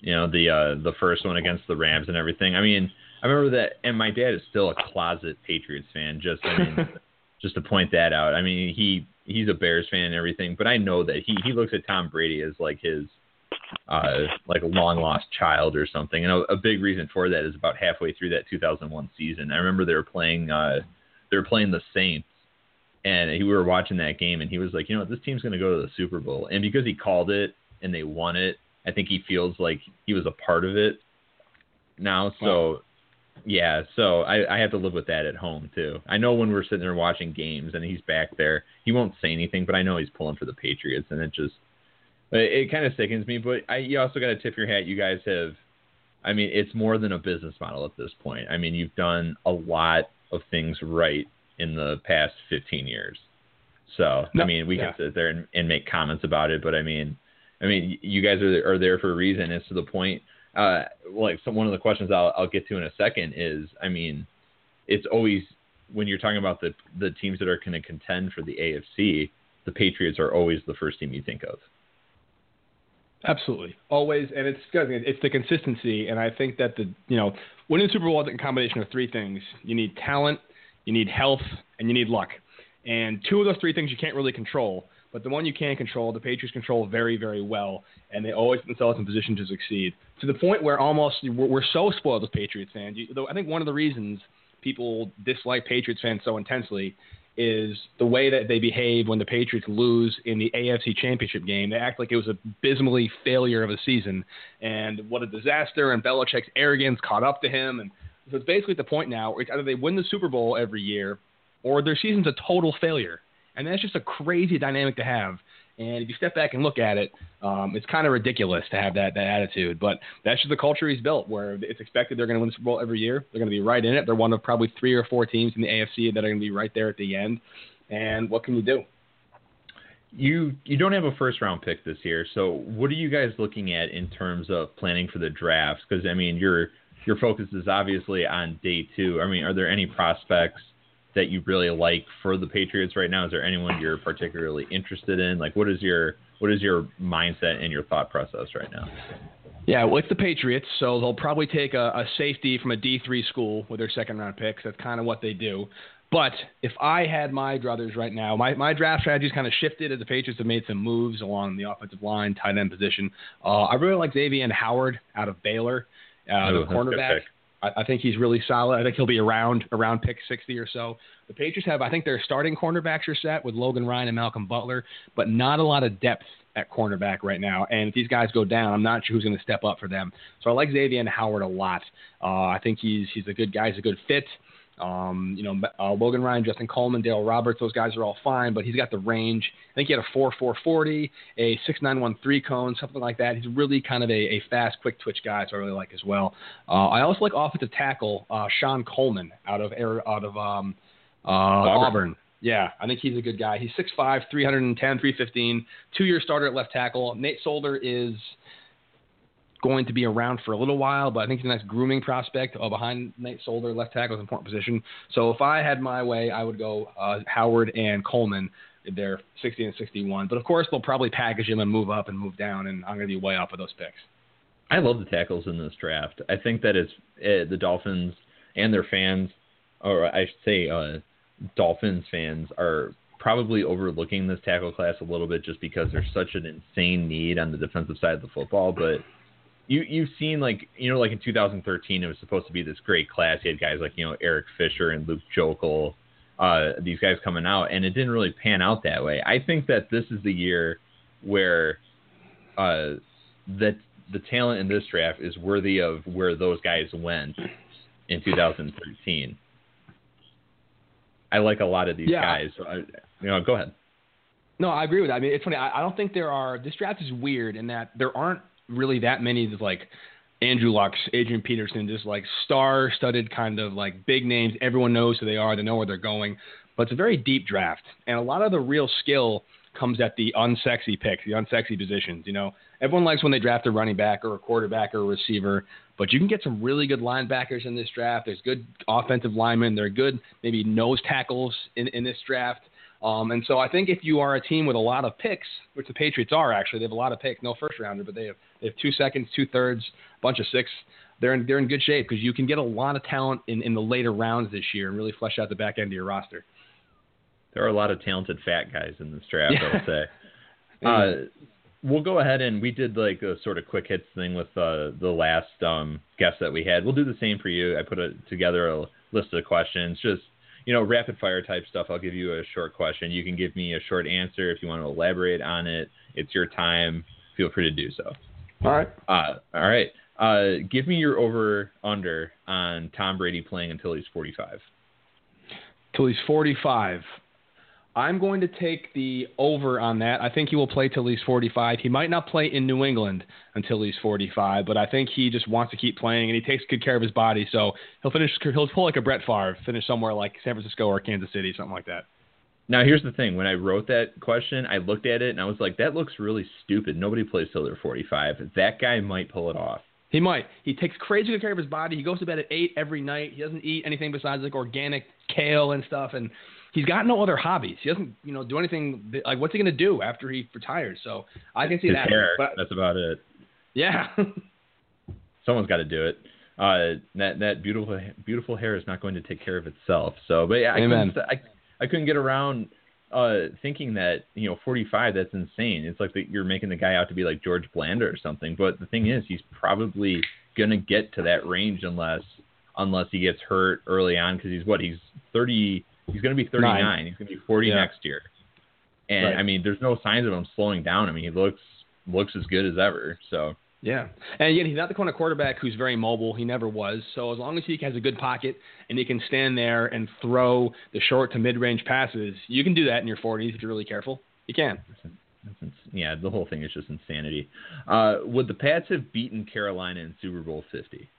You know the uh, the first one against the Rams and everything. I mean, I remember that, and my dad is still a closet Patriots fan. Just I mean, just to point that out. I mean, he he's a Bears fan and everything, but I know that he he looks at Tom Brady as like his uh like a long lost child or something. And a, a big reason for that is about halfway through that 2001 season. I remember they were playing uh they were playing the Saints and he, we were watching that game and he was like, you know what, this team's going to go to the Super Bowl. And because he called it and they won it, I think he feels like he was a part of it now. So yeah, so I, I have to live with that at home too. I know when we're sitting there watching games and he's back there, he won't say anything, but I know he's pulling for the Patriots, and it just it, it kind of sickens me. But I, you also got to tip your hat. You guys have I mean, it's more than a business model at this point. I mean, you've done a lot of things right in the past 15 years. So, No, I mean, we yeah. can sit there and, and make comments about it, but I mean, I mean, you guys are are there for a reason. It's to the point. Uh, like some one of the questions I'll I'll get to in a second is, I mean, it's always when you're talking about the the teams that are going to contend for the AFC, the Patriots are always the first team you think of. Absolutely, always, and it's. It's the consistency, and I think that the you know winning the Super Bowl is a combination of three things: you need talent, you need health, and you need luck. And two of those three things you can't really control, but the one you can control, the Patriots control very, very well, and they always put themselves in position to succeed. To the point where almost we're, we're so spoiled as Patriots fans. You, I think one of the reasons people dislike Patriots fans so intensely is the way that they behave when the Patriots lose in the AFC Championship game. They act like it was a abysmally failure of a season, and what a disaster. And Belichick's arrogance caught up to him, and so it's basically at the point now it's either they win the Super Bowl every year, or their season's a total failure, and that's just a crazy dynamic to have. And if you step back and look at it, um, it's kind of ridiculous to have that that attitude. But that's just the culture he's built, where it's expected they're going to win the Super Bowl every year. They're going to be right in it. They're one of probably three or four teams in the AFC that are going to be right there at the end. And what can you do? You you don't have a first round pick this year, so what are you guys looking at in terms of planning for the drafts? Because I mean, your your focus is obviously on day two. I mean, are there any prospects that you really like for the Patriots right now? Is there anyone you're particularly interested in? Like, what is your what is your mindset and your thought process right now? Yeah, well, it's the Patriots, so they'll probably take a, a safety from a D3 school with their second round picks. That's kind of what they do. But if I had my druthers right now, my, my draft strategy's kind of shifted as the Patriots have made some moves along the offensive line, tight end position. Uh, I really like Xavien Howard out of Baylor, uh, Ooh, the good cornerback. I, I think he's really solid. I think he'll be around around pick 60 or so. The Patriots have, I think their starting cornerbacks are set with Logan Ryan and Malcolm Butler, but not a lot of depth at cornerback right now. And if these guys go down, I'm not sure who's going to step up for them. So I like Xavien Howard a lot. Uh, I think he's he's a good guy. He's a good fit. Um, you know, uh, Logan Ryan, Justin Coleman, Darryl Roberts, those guys are all fine, but he's got the range. I think he had a 4 4 40, a 6 9 1 3 cone, something like that. He's really kind of a, a fast, quick twitch guy, so I really like as well. Uh, I also like offensive tackle uh, Shon Coleman out of out of um, uh, Auburn. Yeah, I think he's a good guy. He's 6'5", 310, 315, two-year starter at left tackle. Nate Solder is going to be around for a little while, but I think he's a nice grooming prospect uh, behind Nate Solder. Left tackle is an important position. So if I had my way, I would go uh, Howard and Coleman. They're 60 and 61. But of course, they'll probably package him and move up and move down, and I'm going to be way off of those picks. I love the tackles in this draft. I think that it's uh, the Dolphins and their fans, or I should say, uh, Dolphins fans are probably overlooking this tackle class a little bit just because there's such an insane need on the defensive side of the football. But you you've seen like you know like in 2013 it was supposed to be this great class. You had guys like you know Eric Fisher and Luke Joeckel, uh, these guys coming out, and it didn't really pan out that way. I think that this is the year where uh, that the talent in this draft is worthy of where those guys went in 2013. I like a lot of these Yeah. guys. So I, you know, go ahead. No, I agree with that. I mean, it's funny. I, I don't think there are. This draft is weird in that there aren't really that many of like Andrew Lucks, Adrian Peterson, just like star-studded kind of like big names. Everyone knows who they are. They know where they're going. But it's a very deep draft, and a lot of the real skill comes at the unsexy picks, the unsexy positions. You know, everyone likes when they draft a running back or a quarterback or a receiver, but you can get some really good linebackers in this draft. There's good offensive linemen. There are good maybe nose tackles in, in this draft. Um, and so I think if you are a team with a lot of picks, which the Patriots are actually, they have a lot of picks, no first rounder, but they have have two seconds, two thirds, bunch of six. They're in they're in good shape because you can get a lot of talent in, in the later rounds this year and really flesh out the back end of your roster. There are a lot of talented fat guys in this draft, Yeah. I would say. Uh, we'll go ahead and we did like a sort of quick hits thing with uh, the last um, guest that we had. We'll do the same for you. I put a, together a list of questions, just you know, rapid fire type stuff. I'll give you a short question. You can give me a short answer if you want to elaborate on it. It's your time. Feel free to do so. All right. Uh, all right. Uh, give me your over under on Tom Brady playing until he's 45. Till he's 45. I'm going to take the over on that. I think he will play till he's 45. He might not play in New England until he's 45, but I think he just wants to keep playing and he takes good care of his body. So he'll finish. He'll pull like a Brett Favre, finish somewhere like San Francisco or Kansas City, something like that. Now here's the thing: when I wrote that question, I looked at it and I was like, "That looks really stupid. Nobody plays till they're 45. That guy might pull it off." He might. He takes crazy good care of his body. He goes to bed at eight every night. He doesn't eat anything besides like organic kale and stuff, and he's got no other hobbies. He doesn't, you know, do anything. Like, what's he gonna do after he retires? So I can see His that. hair. But That's about it. yeah, Someone's got to do it. Uh, that that beautiful beautiful hair is not going to take care of itself. So, but yeah, I Amen. couldn't, I, I couldn't get around uh, thinking that you know 45. That's insane. It's like that you're making the guy out to be like George Blanda or something. But the thing is, he's probably gonna get to that range unless unless he gets hurt early on because he's what he's 30. He's gonna be 39. Nine. He's gonna be 40 Yeah. next year. And Right. I mean, there's no signs of him slowing down. I mean, he looks looks as good as ever. So. Yeah. And yet he's not the kind of quarterback who's very mobile. He never was. So as long as he has a good pocket and he can stand there and throw the short to mid range passes, you can do that in your 40s if you're really careful. You can. Yeah, the whole thing is just insanity. Uh, would the Pats have beaten Carolina in Super Bowl 50?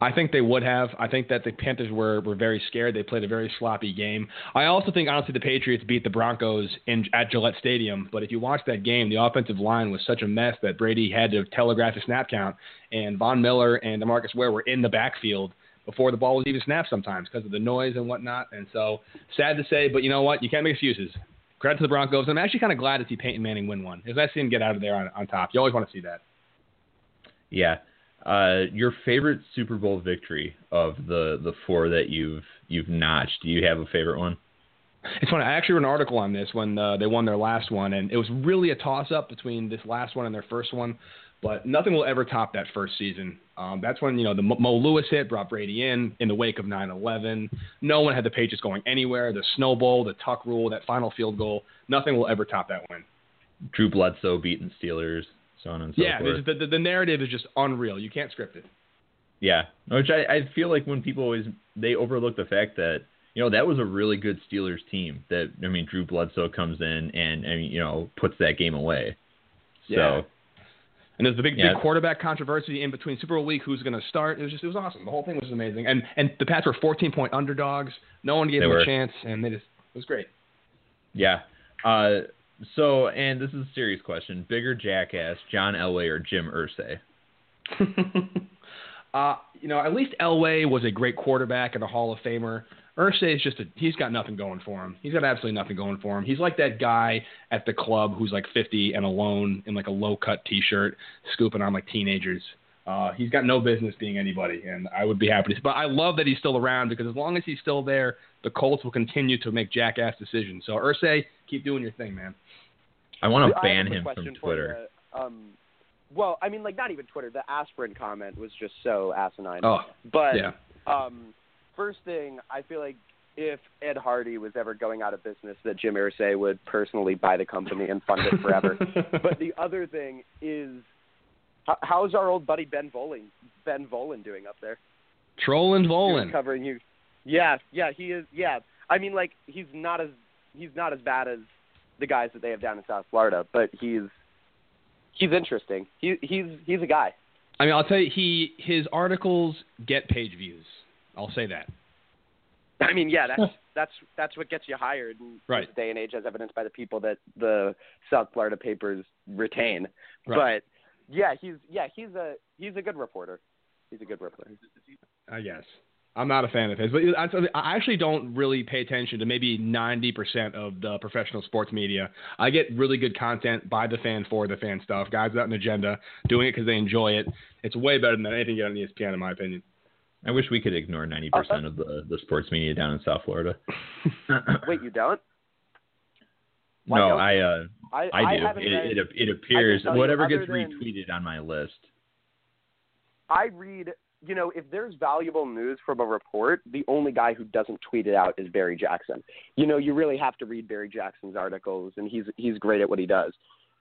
I think they would have. I think that the Panthers were, were very scared. They played a very sloppy game. I also think, honestly, the Patriots beat the Broncos in, at Gillette Stadium. But if you watch that game, the offensive line was such a mess that Brady had to telegraph a snap count, and Von Miller and DeMarcus Ware were in the backfield before the ball was even snapped sometimes because of the noise and whatnot. And so, sad to say, but you know what? You can't make excuses. Credit to the Broncos. I'm actually kind of glad to see Peyton Manning win one. It's nice to see him get out of there on, on top. You always want to see that. Yeah. Uh, your favorite Super Bowl victory of the, the four that you've you've notched? Do you have a favorite one? It's funny. I actually wrote an article on this when uh, they won their last one, and it was really a toss-up between this last one and their first one. But nothing will ever top that first season. Um, that's when you know the Mo Mo Lewis hit brought Brady in in the wake of 9/11. No one had the Patriots going anywhere. The snowball, the Tuck Rule, that final field goal. Nothing will ever top that win. Drew Bledsoe beating Steelers, so on and so yeah, forth. the, the, the narrative is just unreal. You can't script it. Yeah, which I, I feel like when people always they overlook the fact that you know that was a really good Steelers team. That I mean, Drew Bledsoe comes in and I mean you know puts that game away. Yeah. So And there's the big, Yeah. big quarterback controversy in between Super Bowl week. Who's going to start? It was just, it was awesome. The whole thing was amazing. And and the Pats were 14 point underdogs. No one gave They them were. a chance, and they just, it was great. yeah. Uh, so and this is a serious question: bigger jackass, John Elway or Jim Irsay? uh, you know, at least Elway was a great quarterback and a Hall of Famer. Irsay is just a, he's got nothing going for him. He's got absolutely nothing going for him. He's like that guy at the club who's like 50 and alone in like a low cut t-shirt, scooping on like teenagers. Uh, he's got no business being anybody, and I would be happy to. But I love that he's still around because as long as he's still there, the Colts will continue to make jackass decisions. So Irsay, keep doing your thing, man. I want to ban him from Twitter. you. Um, well, I mean, like not even Twitter. The aspirin comment was just so asinine. Oh, but yeah. um, first thing, I feel like if Ed Hardy was ever going out of business, that Jim Irsay would personally buy the company and fund it forever. but the other thing is, how, how's our old buddy Ben Volin? Ben Volin doing up there? Troll and Volin. covering you. Yeah, yeah, he is. Yeah, I mean, like he's not as he's not as bad as the guys that they have down in South Florida, but he's he's interesting. He he's he's a guy. I mean, I'll tell you, he his articles get page views. I'll say that. I mean, yeah, that's that's that's what gets you hired in Right. this day and age, as evidenced by the people that the South Florida papers retain. Right. But yeah, he's yeah he's a he's a good reporter. He's a good reporter. I guess. I'm not a fan of his, but I I actually don't really pay attention to maybe 90% of the professional sports media. I get really good content by the fan for the fan stuff. Guys without an agenda, doing it because they enjoy it. It's way better than anything you get on ESPN, in my opinion. I wish we could ignore 90% Uh, of the, the sports media down in South Florida. Wait, you don't? Why no, don't I uh, I I do. haven't it, it it appears tell you, whatever other gets than- retweeted on my list. I read, you know, if there's valuable news from a report, the only guy who doesn't tweet it out is Barry Jackson. You know, you really have to read Barry Jackson's articles, and he's he's great at what he does.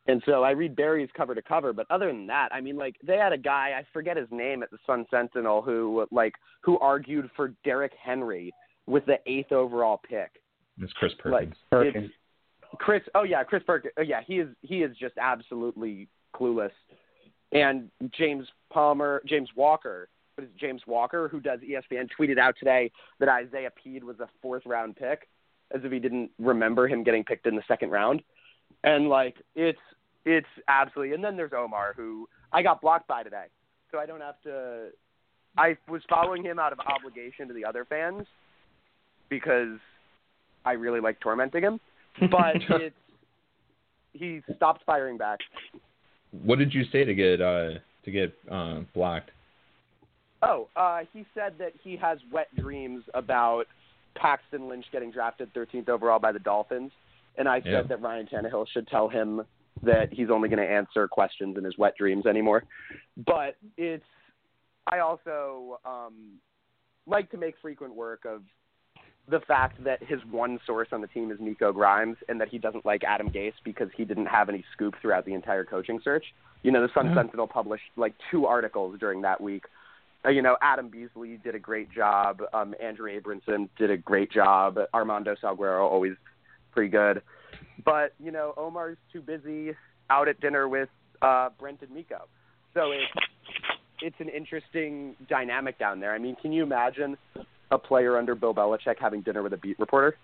And so I read Barry's cover to cover, but other than that, I mean, like they had a guy I forget his name at the Sun Sentinel who like who argued for Derrick Henry with the eighth overall pick. It's Chris Like Perkins. it's Chris. Oh yeah, Chris Perkins. Oh, yeah, he is. He is just absolutely clueless. And James Palmer, James Walker, what is it, James Walker, who does ESPN, tweeted out today that Isaiah Pead was a fourth round pick, as if he didn't remember him getting picked in the second round. And like it's it's absolutely. And then there's Omar, who I got blocked by today, so I don't have to. I was following him out of obligation to the other fans because I really like tormenting him, but it's he stopped firing back. What did you say to get uh, to get uh, blocked? Oh, uh, he said that he has wet dreams about Paxton Lynch getting drafted 13th overall by the Dolphins, and I said Yeah. that Ryan Tannehill should tell him that he's only going to answer questions in his wet dreams anymore. But it's I also um, like to make frequent work of the fact that his one source on the team is Miko Grimes, and that he doesn't like Adam Gase because he didn't have any scoop throughout the entire coaching search. You know, the Sun Yeah. Sentinel published like two articles during that week. Uh, you know, Adam Beasley did a great job. Um, Andrew Abramson did a great job. Armando Salguero always pretty good. But you know, Omar's too busy out at dinner with uh, Brent and Miko. So it's it's an interesting dynamic down there. I mean, can you imagine a player under Bill Belichick having dinner with a beat reporter?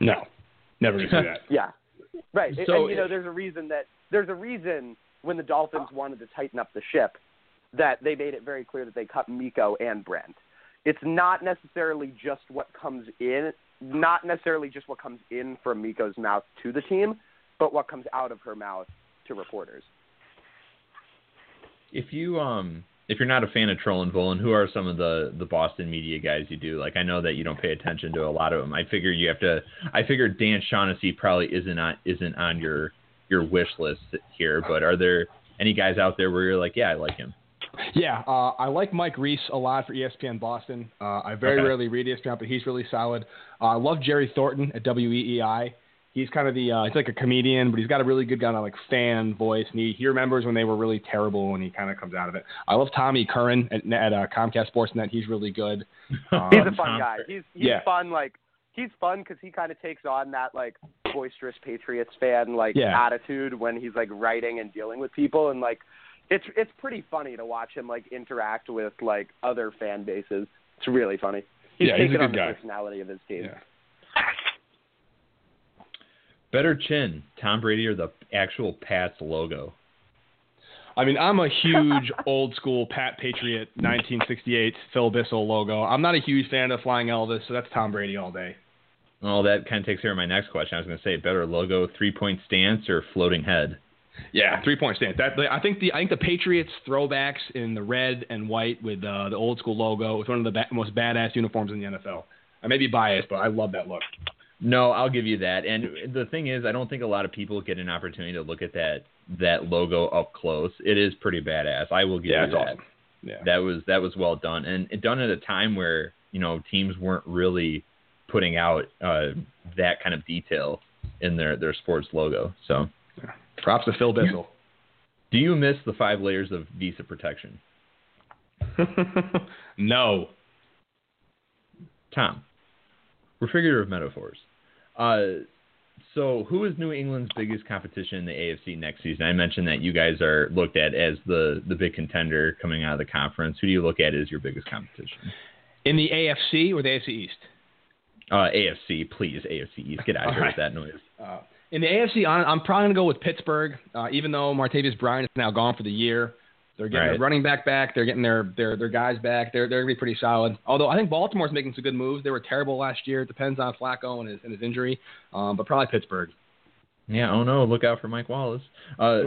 No, never do that. Yeah, right. And- So and you know, there's a reason that there's a reason when the Dolphins wanted to tighten up the ship that they made it very clear that they cut Miko and Brent. It's not necessarily just what comes in, not necessarily just what comes in from Miko's mouth to the team, but what comes out of her mouth to reporters. If you um if you're not a fan of Troll and Volin, who are some of the the Boston media guys you do? Like I know that you don't pay attention to a lot of them. I figure you have to. I figure Dan Shaughnessy probably isn't on isn't on your your wish list here. But are there any guys out there where you're like, yeah, I like him? Yeah, uh, I like Mike Reiss a lot for ESPN Boston. Uh, I very Okay. rarely read ESPN, but he's really solid. Uh, I love Jerry Thornton at WEEI. He's kind of the uh, he's like a comedian, but he's got a really good kind of like fan voice, and he, he remembers when they were really terrible, and he kind of comes out of it. I love Tommy Curran at, at uh, Comcast Sportsnet. He's really good. Um, He's a fun guy. He's he's yeah. fun. Like he's fun because he kind of takes on that like boisterous Patriots fan like Yeah. attitude when he's like writing and dealing with people, and like it's it's pretty funny to watch him like interact with like other fan bases. It's really funny. He's Yeah, he's a taken on good the guy. personality of his team. Better chin, Tom Brady or the actual Pats logo? I mean, I'm a huge old school Pat Patriot 1968 Phil Bissell logo. I'm not a huge fan of Flying Elvis, so that's Tom Brady all day. Well, that kind of takes care of my next question. I was going to say better logo, three point stance, or floating head. Yeah, three point stance. That I think the I think the Patriots throwbacks in the red and white with uh, the old school logo was one of the ba- most badass uniforms in the NFL. I may be biased, but I love that look. No, I'll give you that. And the thing is, I don't think a lot of people get an opportunity to look at that that logo up close. It is pretty badass. I will give Yeah, you that. awesome. Yeah. That was that was well done, and done at a time where you know teams weren't really putting out uh, that kind of detail in their their sports logo. So, props to Phil Bissell. Do you miss the five layers of visa protection? no. Tom, we're figurative metaphors. Uh, so, who is New England's biggest competition in the AFC next season? I mentioned that you guys are looked at as the the big contender coming out of the conference. Who do you look at as your biggest competition? In the AFC or the AFC East? Uh, AFC, please, AFC East. Get out of here All with that noise. Uh, in the AFC, I'm I'm probably going to go with Pittsburgh, uh, even though Martavis Bryant is now gone for the year. They're getting Right. their running back back. They're getting their, their, their guys back. They're, they're going to be pretty solid. Although I think Baltimore's making some good moves. They were terrible last year. It depends on Flacco and his, and his injury, um, but probably Pittsburgh. Yeah, oh no, look out for Mike Wallace. Uh,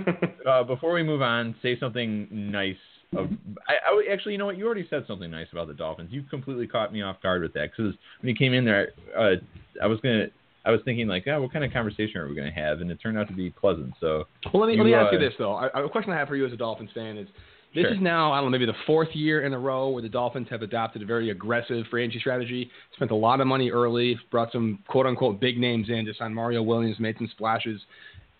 uh, before we move on, say something nice. Of, I, I actually, you know what? You already said something nice about the Dolphins. You completely caught me off guard with that because when you came in there, uh, I was gonna, I was thinking like, yeah, what kind of conversation are we gonna have? And it turned out to be pleasant. So, Well, let me, let me you, ask you uh, this though. I, I- a question I have for you as a Dolphins fan is: This Sure. is now I don't know maybe the fourth year in a row where the Dolphins have adopted a very aggressive free agency strategy. Spent a lot of money early, brought some quote unquote big names in, just signed Mario Williams, made some splashes.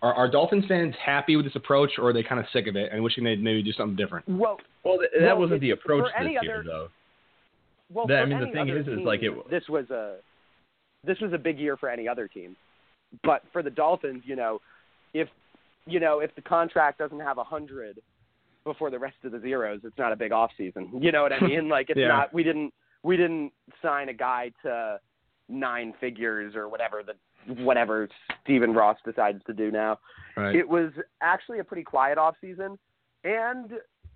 Are, are Dolphins fans happy with this approach, or are they kind of sick of it and wishing they'd maybe do something different? Well, well, th- that Well, wasn't the approach for any this year other- though. Well, That- I mean, the thing other is, is like it- this was a this was a big year for any other team. But for the Dolphins, you know, if you know if the contract doesn't have a hundred before the rest of the zeros, it's not a big off season. You know what I mean? Like it's Yeah. not. We didn't we didn't sign a guy to nine figures or whatever the whatever Stephen Ross decides to do now. Right. It was actually a pretty quiet off season, and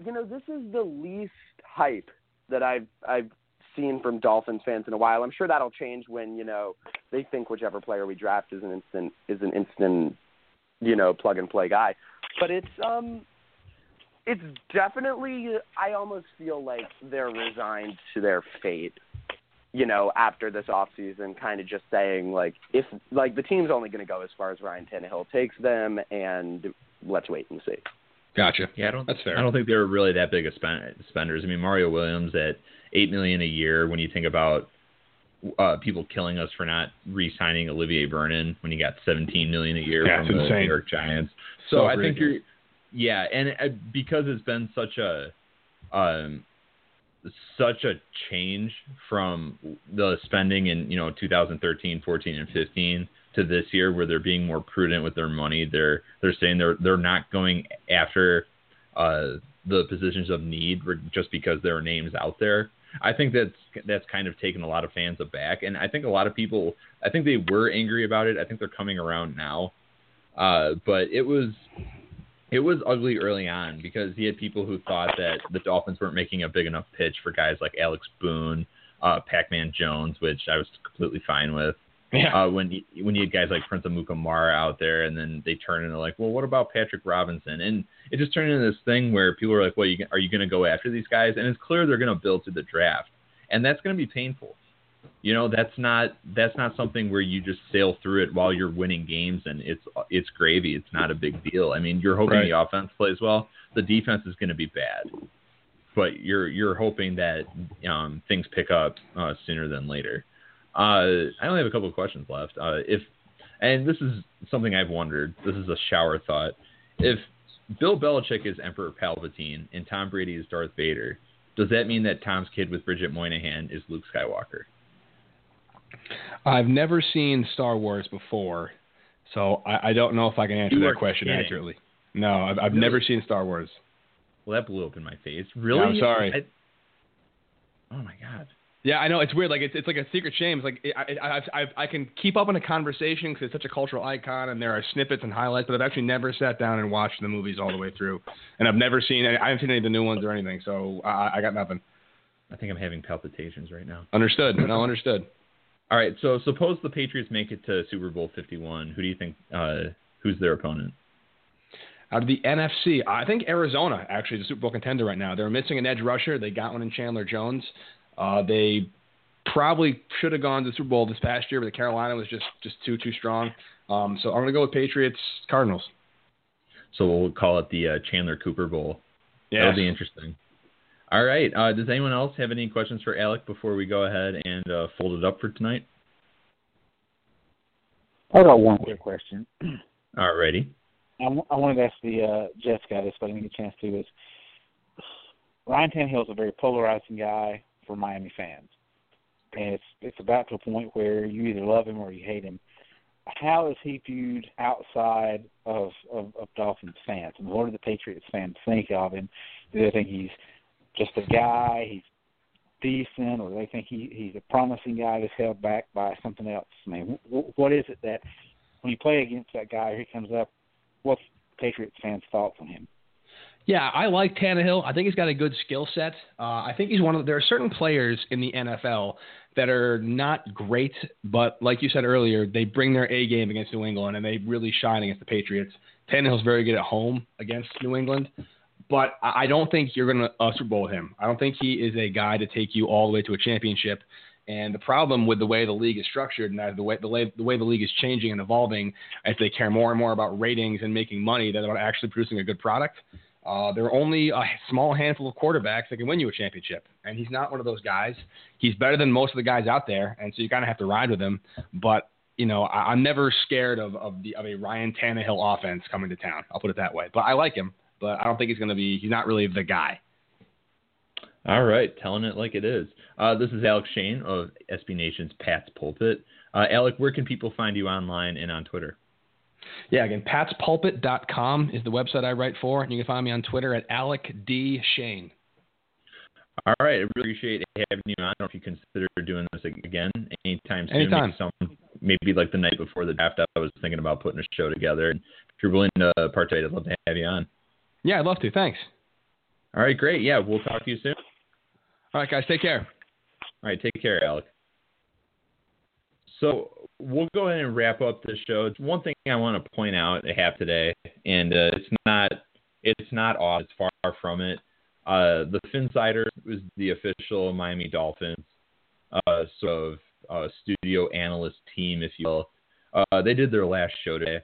you know this is the least hype that I've I've seen from Dolphins fans in a while. I'm sure that'll change when you know they think whichever player we draft is an instant is an instant you know plug and play guy. But it's um it's definitely I almost feel like they're resigned to their fate. You know, after this off season, kind of just saying like if like the team's only going to go as far as Ryan Tannehill takes them, and let's wait and see. Gotcha. Yeah, I don't. That's fair. I don't think they were really that big of spend- spenders. I mean, Mario Williams at eight million a year. When you think about uh, people killing us for not re-signing Olivier Vernon when he got seventeen million a year Yeah, from the insane. New York Giants. So, So I think you're, yeah, and uh, because it's been such a, um, such a change from the spending in you know 2013, 14, and 15 to this year, where they're being more prudent with their money. They're they're saying they're they're not going after uh, the positions of need just because there are names out there. I think that's that's kind of taken a lot of fans aback, and I think a lot of people. I think they were angry about it. I think they're coming around now, uh, but it was it was ugly early on because he had people who thought that the Dolphins weren't making a big enough pitch for guys like Alex Boone, uh, Pac-Man Jones, which I was completely fine with. Yeah. Uh, when you, when you had guys like Prince Amukamara out there, and then they turn into like, well, what about Patrick Robinson? And it just turned into this thing where people are like, well, you, are you going to go after these guys? And it's clear they're going to build through the draft, and that's going to be painful. You know, that's not that's not something where you just sail through it while you're winning games and it's it's gravy. It's not a big deal. I mean, you're hoping Right. the offense plays well. The defense is going to be bad, but you're you're hoping that um, things pick up uh, sooner than later. Uh, I only have a couple of questions left. Uh, if and this is something I've wondered. This is a shower thought. If Bill Belichick is Emperor Palpatine and Tom Brady is Darth Vader, does that mean that Tom's kid with Bridget Moynahan is Luke Skywalker? I've never seen Star Wars before, so I, I don't know if I can answer You that question kidding. accurately. No, I've, I've Really? never seen Star Wars. Well, that blew up in my face. Really? I'm sorry. I- oh my god. Yeah, I know it's weird. Like it's it's like a secret shame. It's like I I I've, I've, I can keep up on a conversation because it's such a cultural icon, and there are snippets and highlights. But I've actually never sat down and watched the movies all the way through, and I've never seen. Any, I haven't seen any of the new ones or anything. So I, I got nothing. I think I'm having palpitations right now. Understood. No, understood. All right. So suppose the Patriots make it to Super Bowl 51. Who do you think? Uh, who's their opponent? Out of the NFC, I think Arizona actually is a Super Bowl contender right now. They're missing an edge rusher. They got one in Chandler Jones. Uh, they probably should have gone to the Super Bowl this past year, but the Carolina was just just too too strong. Um, so I'm gonna go with Patriots Cardinals. So we'll call it the uh, Chandler Cooper Bowl. Yeah. That'll be interesting. All right. Uh, does anyone else have any questions for Alec before we go ahead and uh, fold it up for tonight? I got one quick question. All righty. I, w- I wanted to ask the uh, Jets guy this, but I didn't get a chance to. Is Ryan Tannehill is a very polarizing guy for Miami fans, and it's it's about to a point where you either love him or you hate him. How is he viewed outside of of, of Dolphins fans? And what do the Patriots fans think of him? Do they think he's just a guy? He's decent, or do they think he he's a promising guy that's held back by something else? I mean, wh- what is it that when you play against that guy, he comes up what's Patriots fans' thoughts on him? Yeah, I like Tannehill. I think he's got a good skill set. Uh, I think he's one of there are certain players in the NFL that are not great, but like you said earlier, they bring their A game against New England and they really shine against the Patriots. Tannehill's very good at home against New England, but I don't think you're going to uh, Super Bowl him. I don't think he is a guy to take you all the way to a championship. And the problem with the way the league is structured and the way the way the way the league is changing and evolving, as they care more and more about ratings and making money than about actually producing a good product. Uh, there are only a small handful of quarterbacks that can win you a championship, and he's not one of those guys. He's better than most of the guys out there, and so you kind of have to ride with him. But you know, I, I'm never scared of of, the, of a Ryan Tannehill offense coming to town. I'll put it that way. But I like him, but I don't think he's going to be. He's not really the guy. All right, telling it like it is. Uh, this is Alec Shane of SB Nation's Pats Pulpit. Uh, Alec, where can people find you online and on Twitter? Yeah, again, patspulpit.com is the website I write for, and you can find me on Twitter at Alec D. Shane. All right, I really appreciate having you on. I don't know if you consider doing this again anytime soon. Anytime. Maybe, some, maybe like the night before the draft, I was thinking about putting a show together. And if you're willing to participate, I'd love to have you on. Yeah, I'd love to. Thanks. All right, great. Yeah, we'll talk to you soon. All right, guys, take care. All right, take care, Alec. So we'll go ahead and wrap up this show. It's one thing I want to point out I have today, and uh, it's not it's not odd. It's far from it. Uh, the Phinsider was the official Miami Dolphins uh, sort of uh, studio analyst team, if you will. Uh, they did their last show today,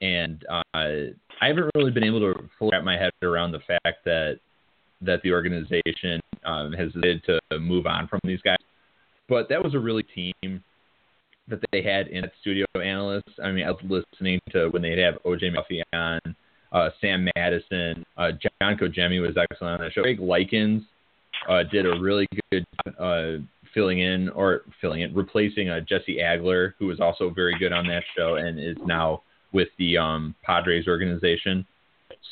and uh, I haven't really been able to wrap my head around the fact that that the organization um, has decided to move on from these guys. But that was a really team that they had in that studio analysts. I mean, I was listening to when they'd have OJ Murphy on, uh, Sam Madison, uh, John Congemi was excellent on that show. Greg Likens uh, did a really good uh, filling in or filling in, replacing uh, Jesse Agler, who was also very good on that show and is now with the um, Padres organization.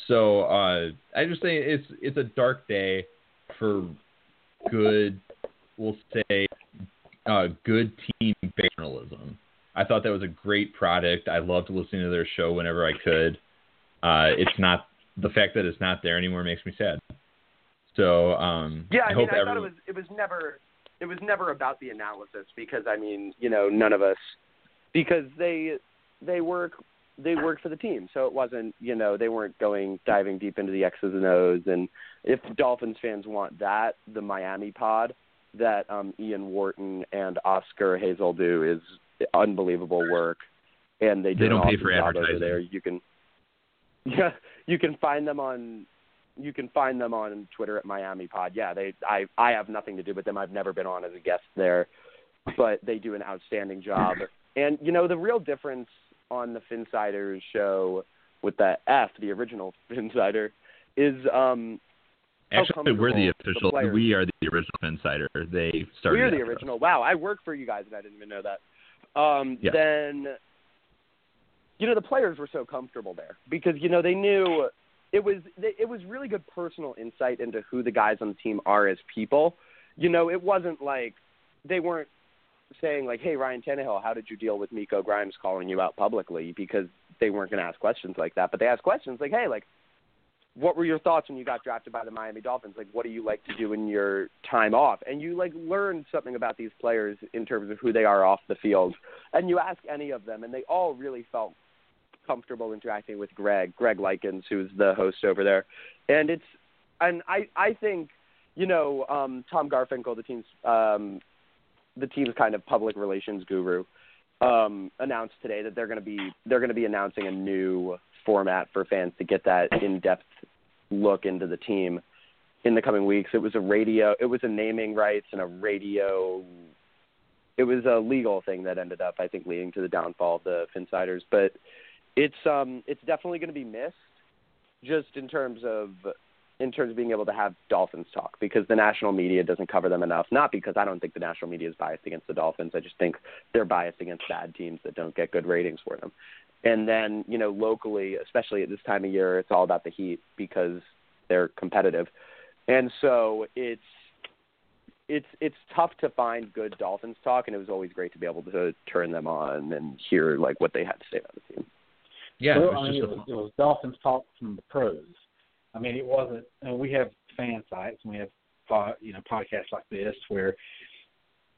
So uh, I just say it's it's a dark day for good, we'll say, uh, good team journalism. I thought that was a great product. I loved listening to their show whenever I could. Uh, it's not the fact that it's not there anymore makes me sad. So um, Yeah, I, I mean, I everyone. thought it was it was never it was never about the analysis because I mean, you know, none of us because they they work they work for the team, so it wasn't you know they weren't going diving deep into the X's and O's. And if Dolphins fans want that, the Miami Pod that um, Ian Wharton and Oscar Hazel do is unbelievable work, and they do They don't pay for advertising. there. You can yeah, you can find them on you can find them on Twitter at Miami Pod. Yeah, they I I have nothing to do with them. I've never been on as a guest there, but they do an outstanding job. And you know the real difference on the Finsiders show with that F, the original Finsider, is um Actually, we're the official. players- we are the original Insider. They started. we're the us. original. Wow, I work for you guys and I didn't even know that. Um, Yeah. Then, you know, the players were so comfortable there because you know they knew it was it was really good personal insight into who the guys on the team are as people. You know, it wasn't like they weren't saying like, "Hey, Ryan Tannehill, how did you deal with Miko Grimes calling you out publicly?" Because they weren't going to ask questions like that. But they asked questions like, "Hey, like." What were your thoughts when you got drafted by the Miami Dolphins? Like, what do you like to do in your time off? And you like learn something about these players in terms of who they are off the field. And you ask any of them, and they all really felt comfortable interacting with Greg, Greg Likens, who's the host over there. And it's, and I, I think, you know, um, Tom Garfinkel, the team's, um, the team's kind of public relations guru, um, announced today that they're going to be, they're going to be announcing a new format for fans to get that in-depth look into the team in the coming weeks. It was a radio, it was a naming rights and a radio. It was a legal thing that ended up, I think, leading to the downfall of the Finsiders. But it's um, it's definitely going to be missed, just in terms of in terms of being able to have Dolphins talk because the national media doesn't cover them enough. Not because I don't think the national media is biased against the Dolphins. I just think they're biased against bad teams that don't get good ratings for them. And then, you know, locally, especially at this time of year, it's all about the Heat because they're competitive. And so it's it's it's tough to find good Dolphins talk and it was always great to be able to turn them on and hear like what they had to say about the team. Yeah, well, it was I mean, just it a- was, it was Dolphins talk from the pros. I mean, it wasn't. And we have fan sites and we have po- you know podcasts like this where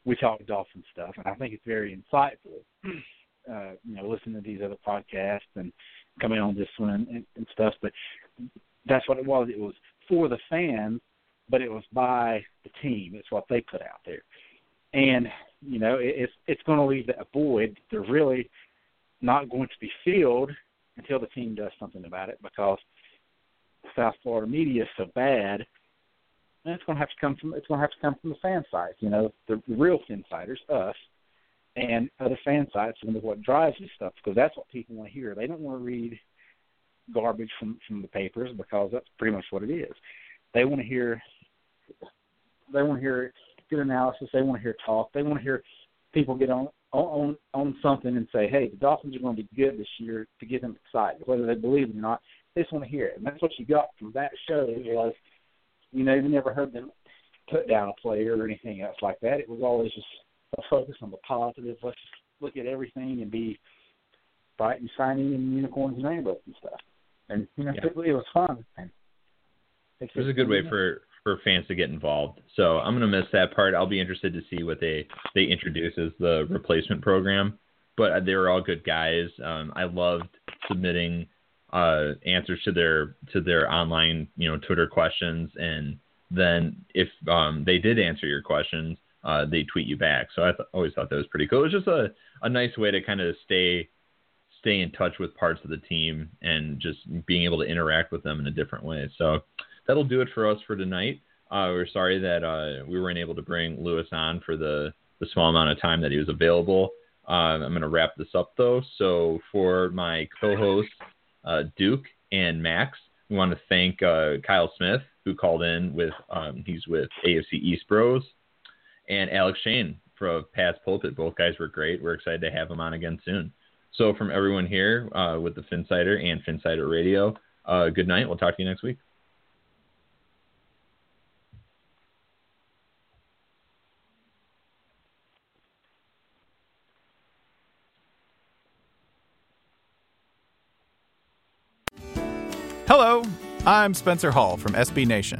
we talk Dolphin stuff, and I think it's very insightful. Uh, you know, listening to these other podcasts and coming on this one and, and stuff. But that's what it was. It was for the fans, but it was by the team. It's what they put out there, and you know, it, it's it's going to leave that void. They're really not going to be filled until the team does something about it because South Florida media is so bad. And it's going to have to come from it's going to have to come from the fan sites, you know, the real insiders, us, and other fan sites, and what drives this stuff because that's what people want to hear. They don't want to read garbage from from the papers because that's pretty much what it is. They want to hear they want to hear good analysis. They want to hear talk. They want to hear people get on on on something and say, "Hey, the Dolphins are going to be good this year," to get them excited, whether they believe it or not. They just want to hear it, and that's what you got from that show. Was you know you never heard them put down a player or anything else like that. It was always just a focus on the positive. Let's look at everything and be bright and shiny and unicorns and rainbows and stuff. And you know, yeah. it, it was fun. And it was a good way for for fans to get involved. So I'm gonna miss that part. I'll be interested to see what they they introduce as the replacement program. But they were all good guys. Um, I loved submitting uh, answers to their to their online you know Twitter questions, and then if um, they did answer your questions, uh, they tweet you back. So I th- always thought that was pretty cool. It was just a a nice way to kind of stay stay in touch with parts of the team and just being able to interact with them in a different way. So that'll do it for us for tonight. Uh, we're sorry that uh, we weren't able to bring Lewis on for the, the small amount of time that he was available. Uh, I'm going to wrap this up though. So for my co-hosts uh, Duke and Max, we want to thank uh, Kyle Smith who called in with um, he's with AFC East Bros and Alec Shane from Pats Pulpit. Both guys were great. We're excited to have them on again soon. So from everyone here uh, with the Phinsider and Phinsider Radio, good night. We'll talk to you next week. Hello, I'm Spencer Hall from SB Nation,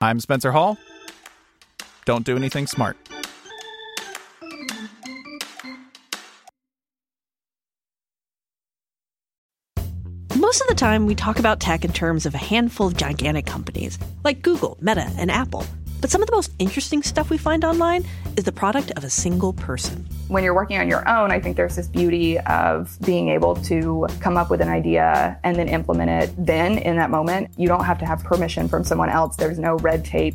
I'm Spencer Hall. Don't do anything smart. Most of the time, we talk about tech in terms of a handful of gigantic companies like Google, Meta, and Apple. But some of the most interesting stuff we find online is the product of a single person. When you're working on your own, I think there's this beauty of being able to come up with an idea and then implement it then in that moment. You don't have to have permission from someone else, there's no red tape.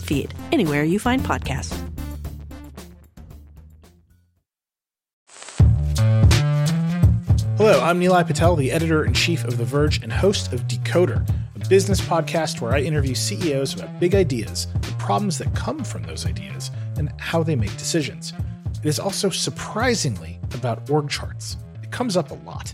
feed, anywhere you find podcasts. Hello, I'm Nilay Patel, the editor in chief of The Verge and host of Decoder a business podcast where I interview CEOs about big ideas, the problems that come from those ideas, and how they make decisions. It is also surprisingly about org charts. It comes up a lot.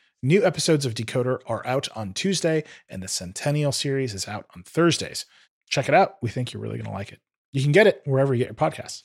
New episodes of Decoder are out on Tuesday, and the Centennial series is out on Thursdays. Check it out. We think you're really going to like it. You can get it wherever you get your podcasts.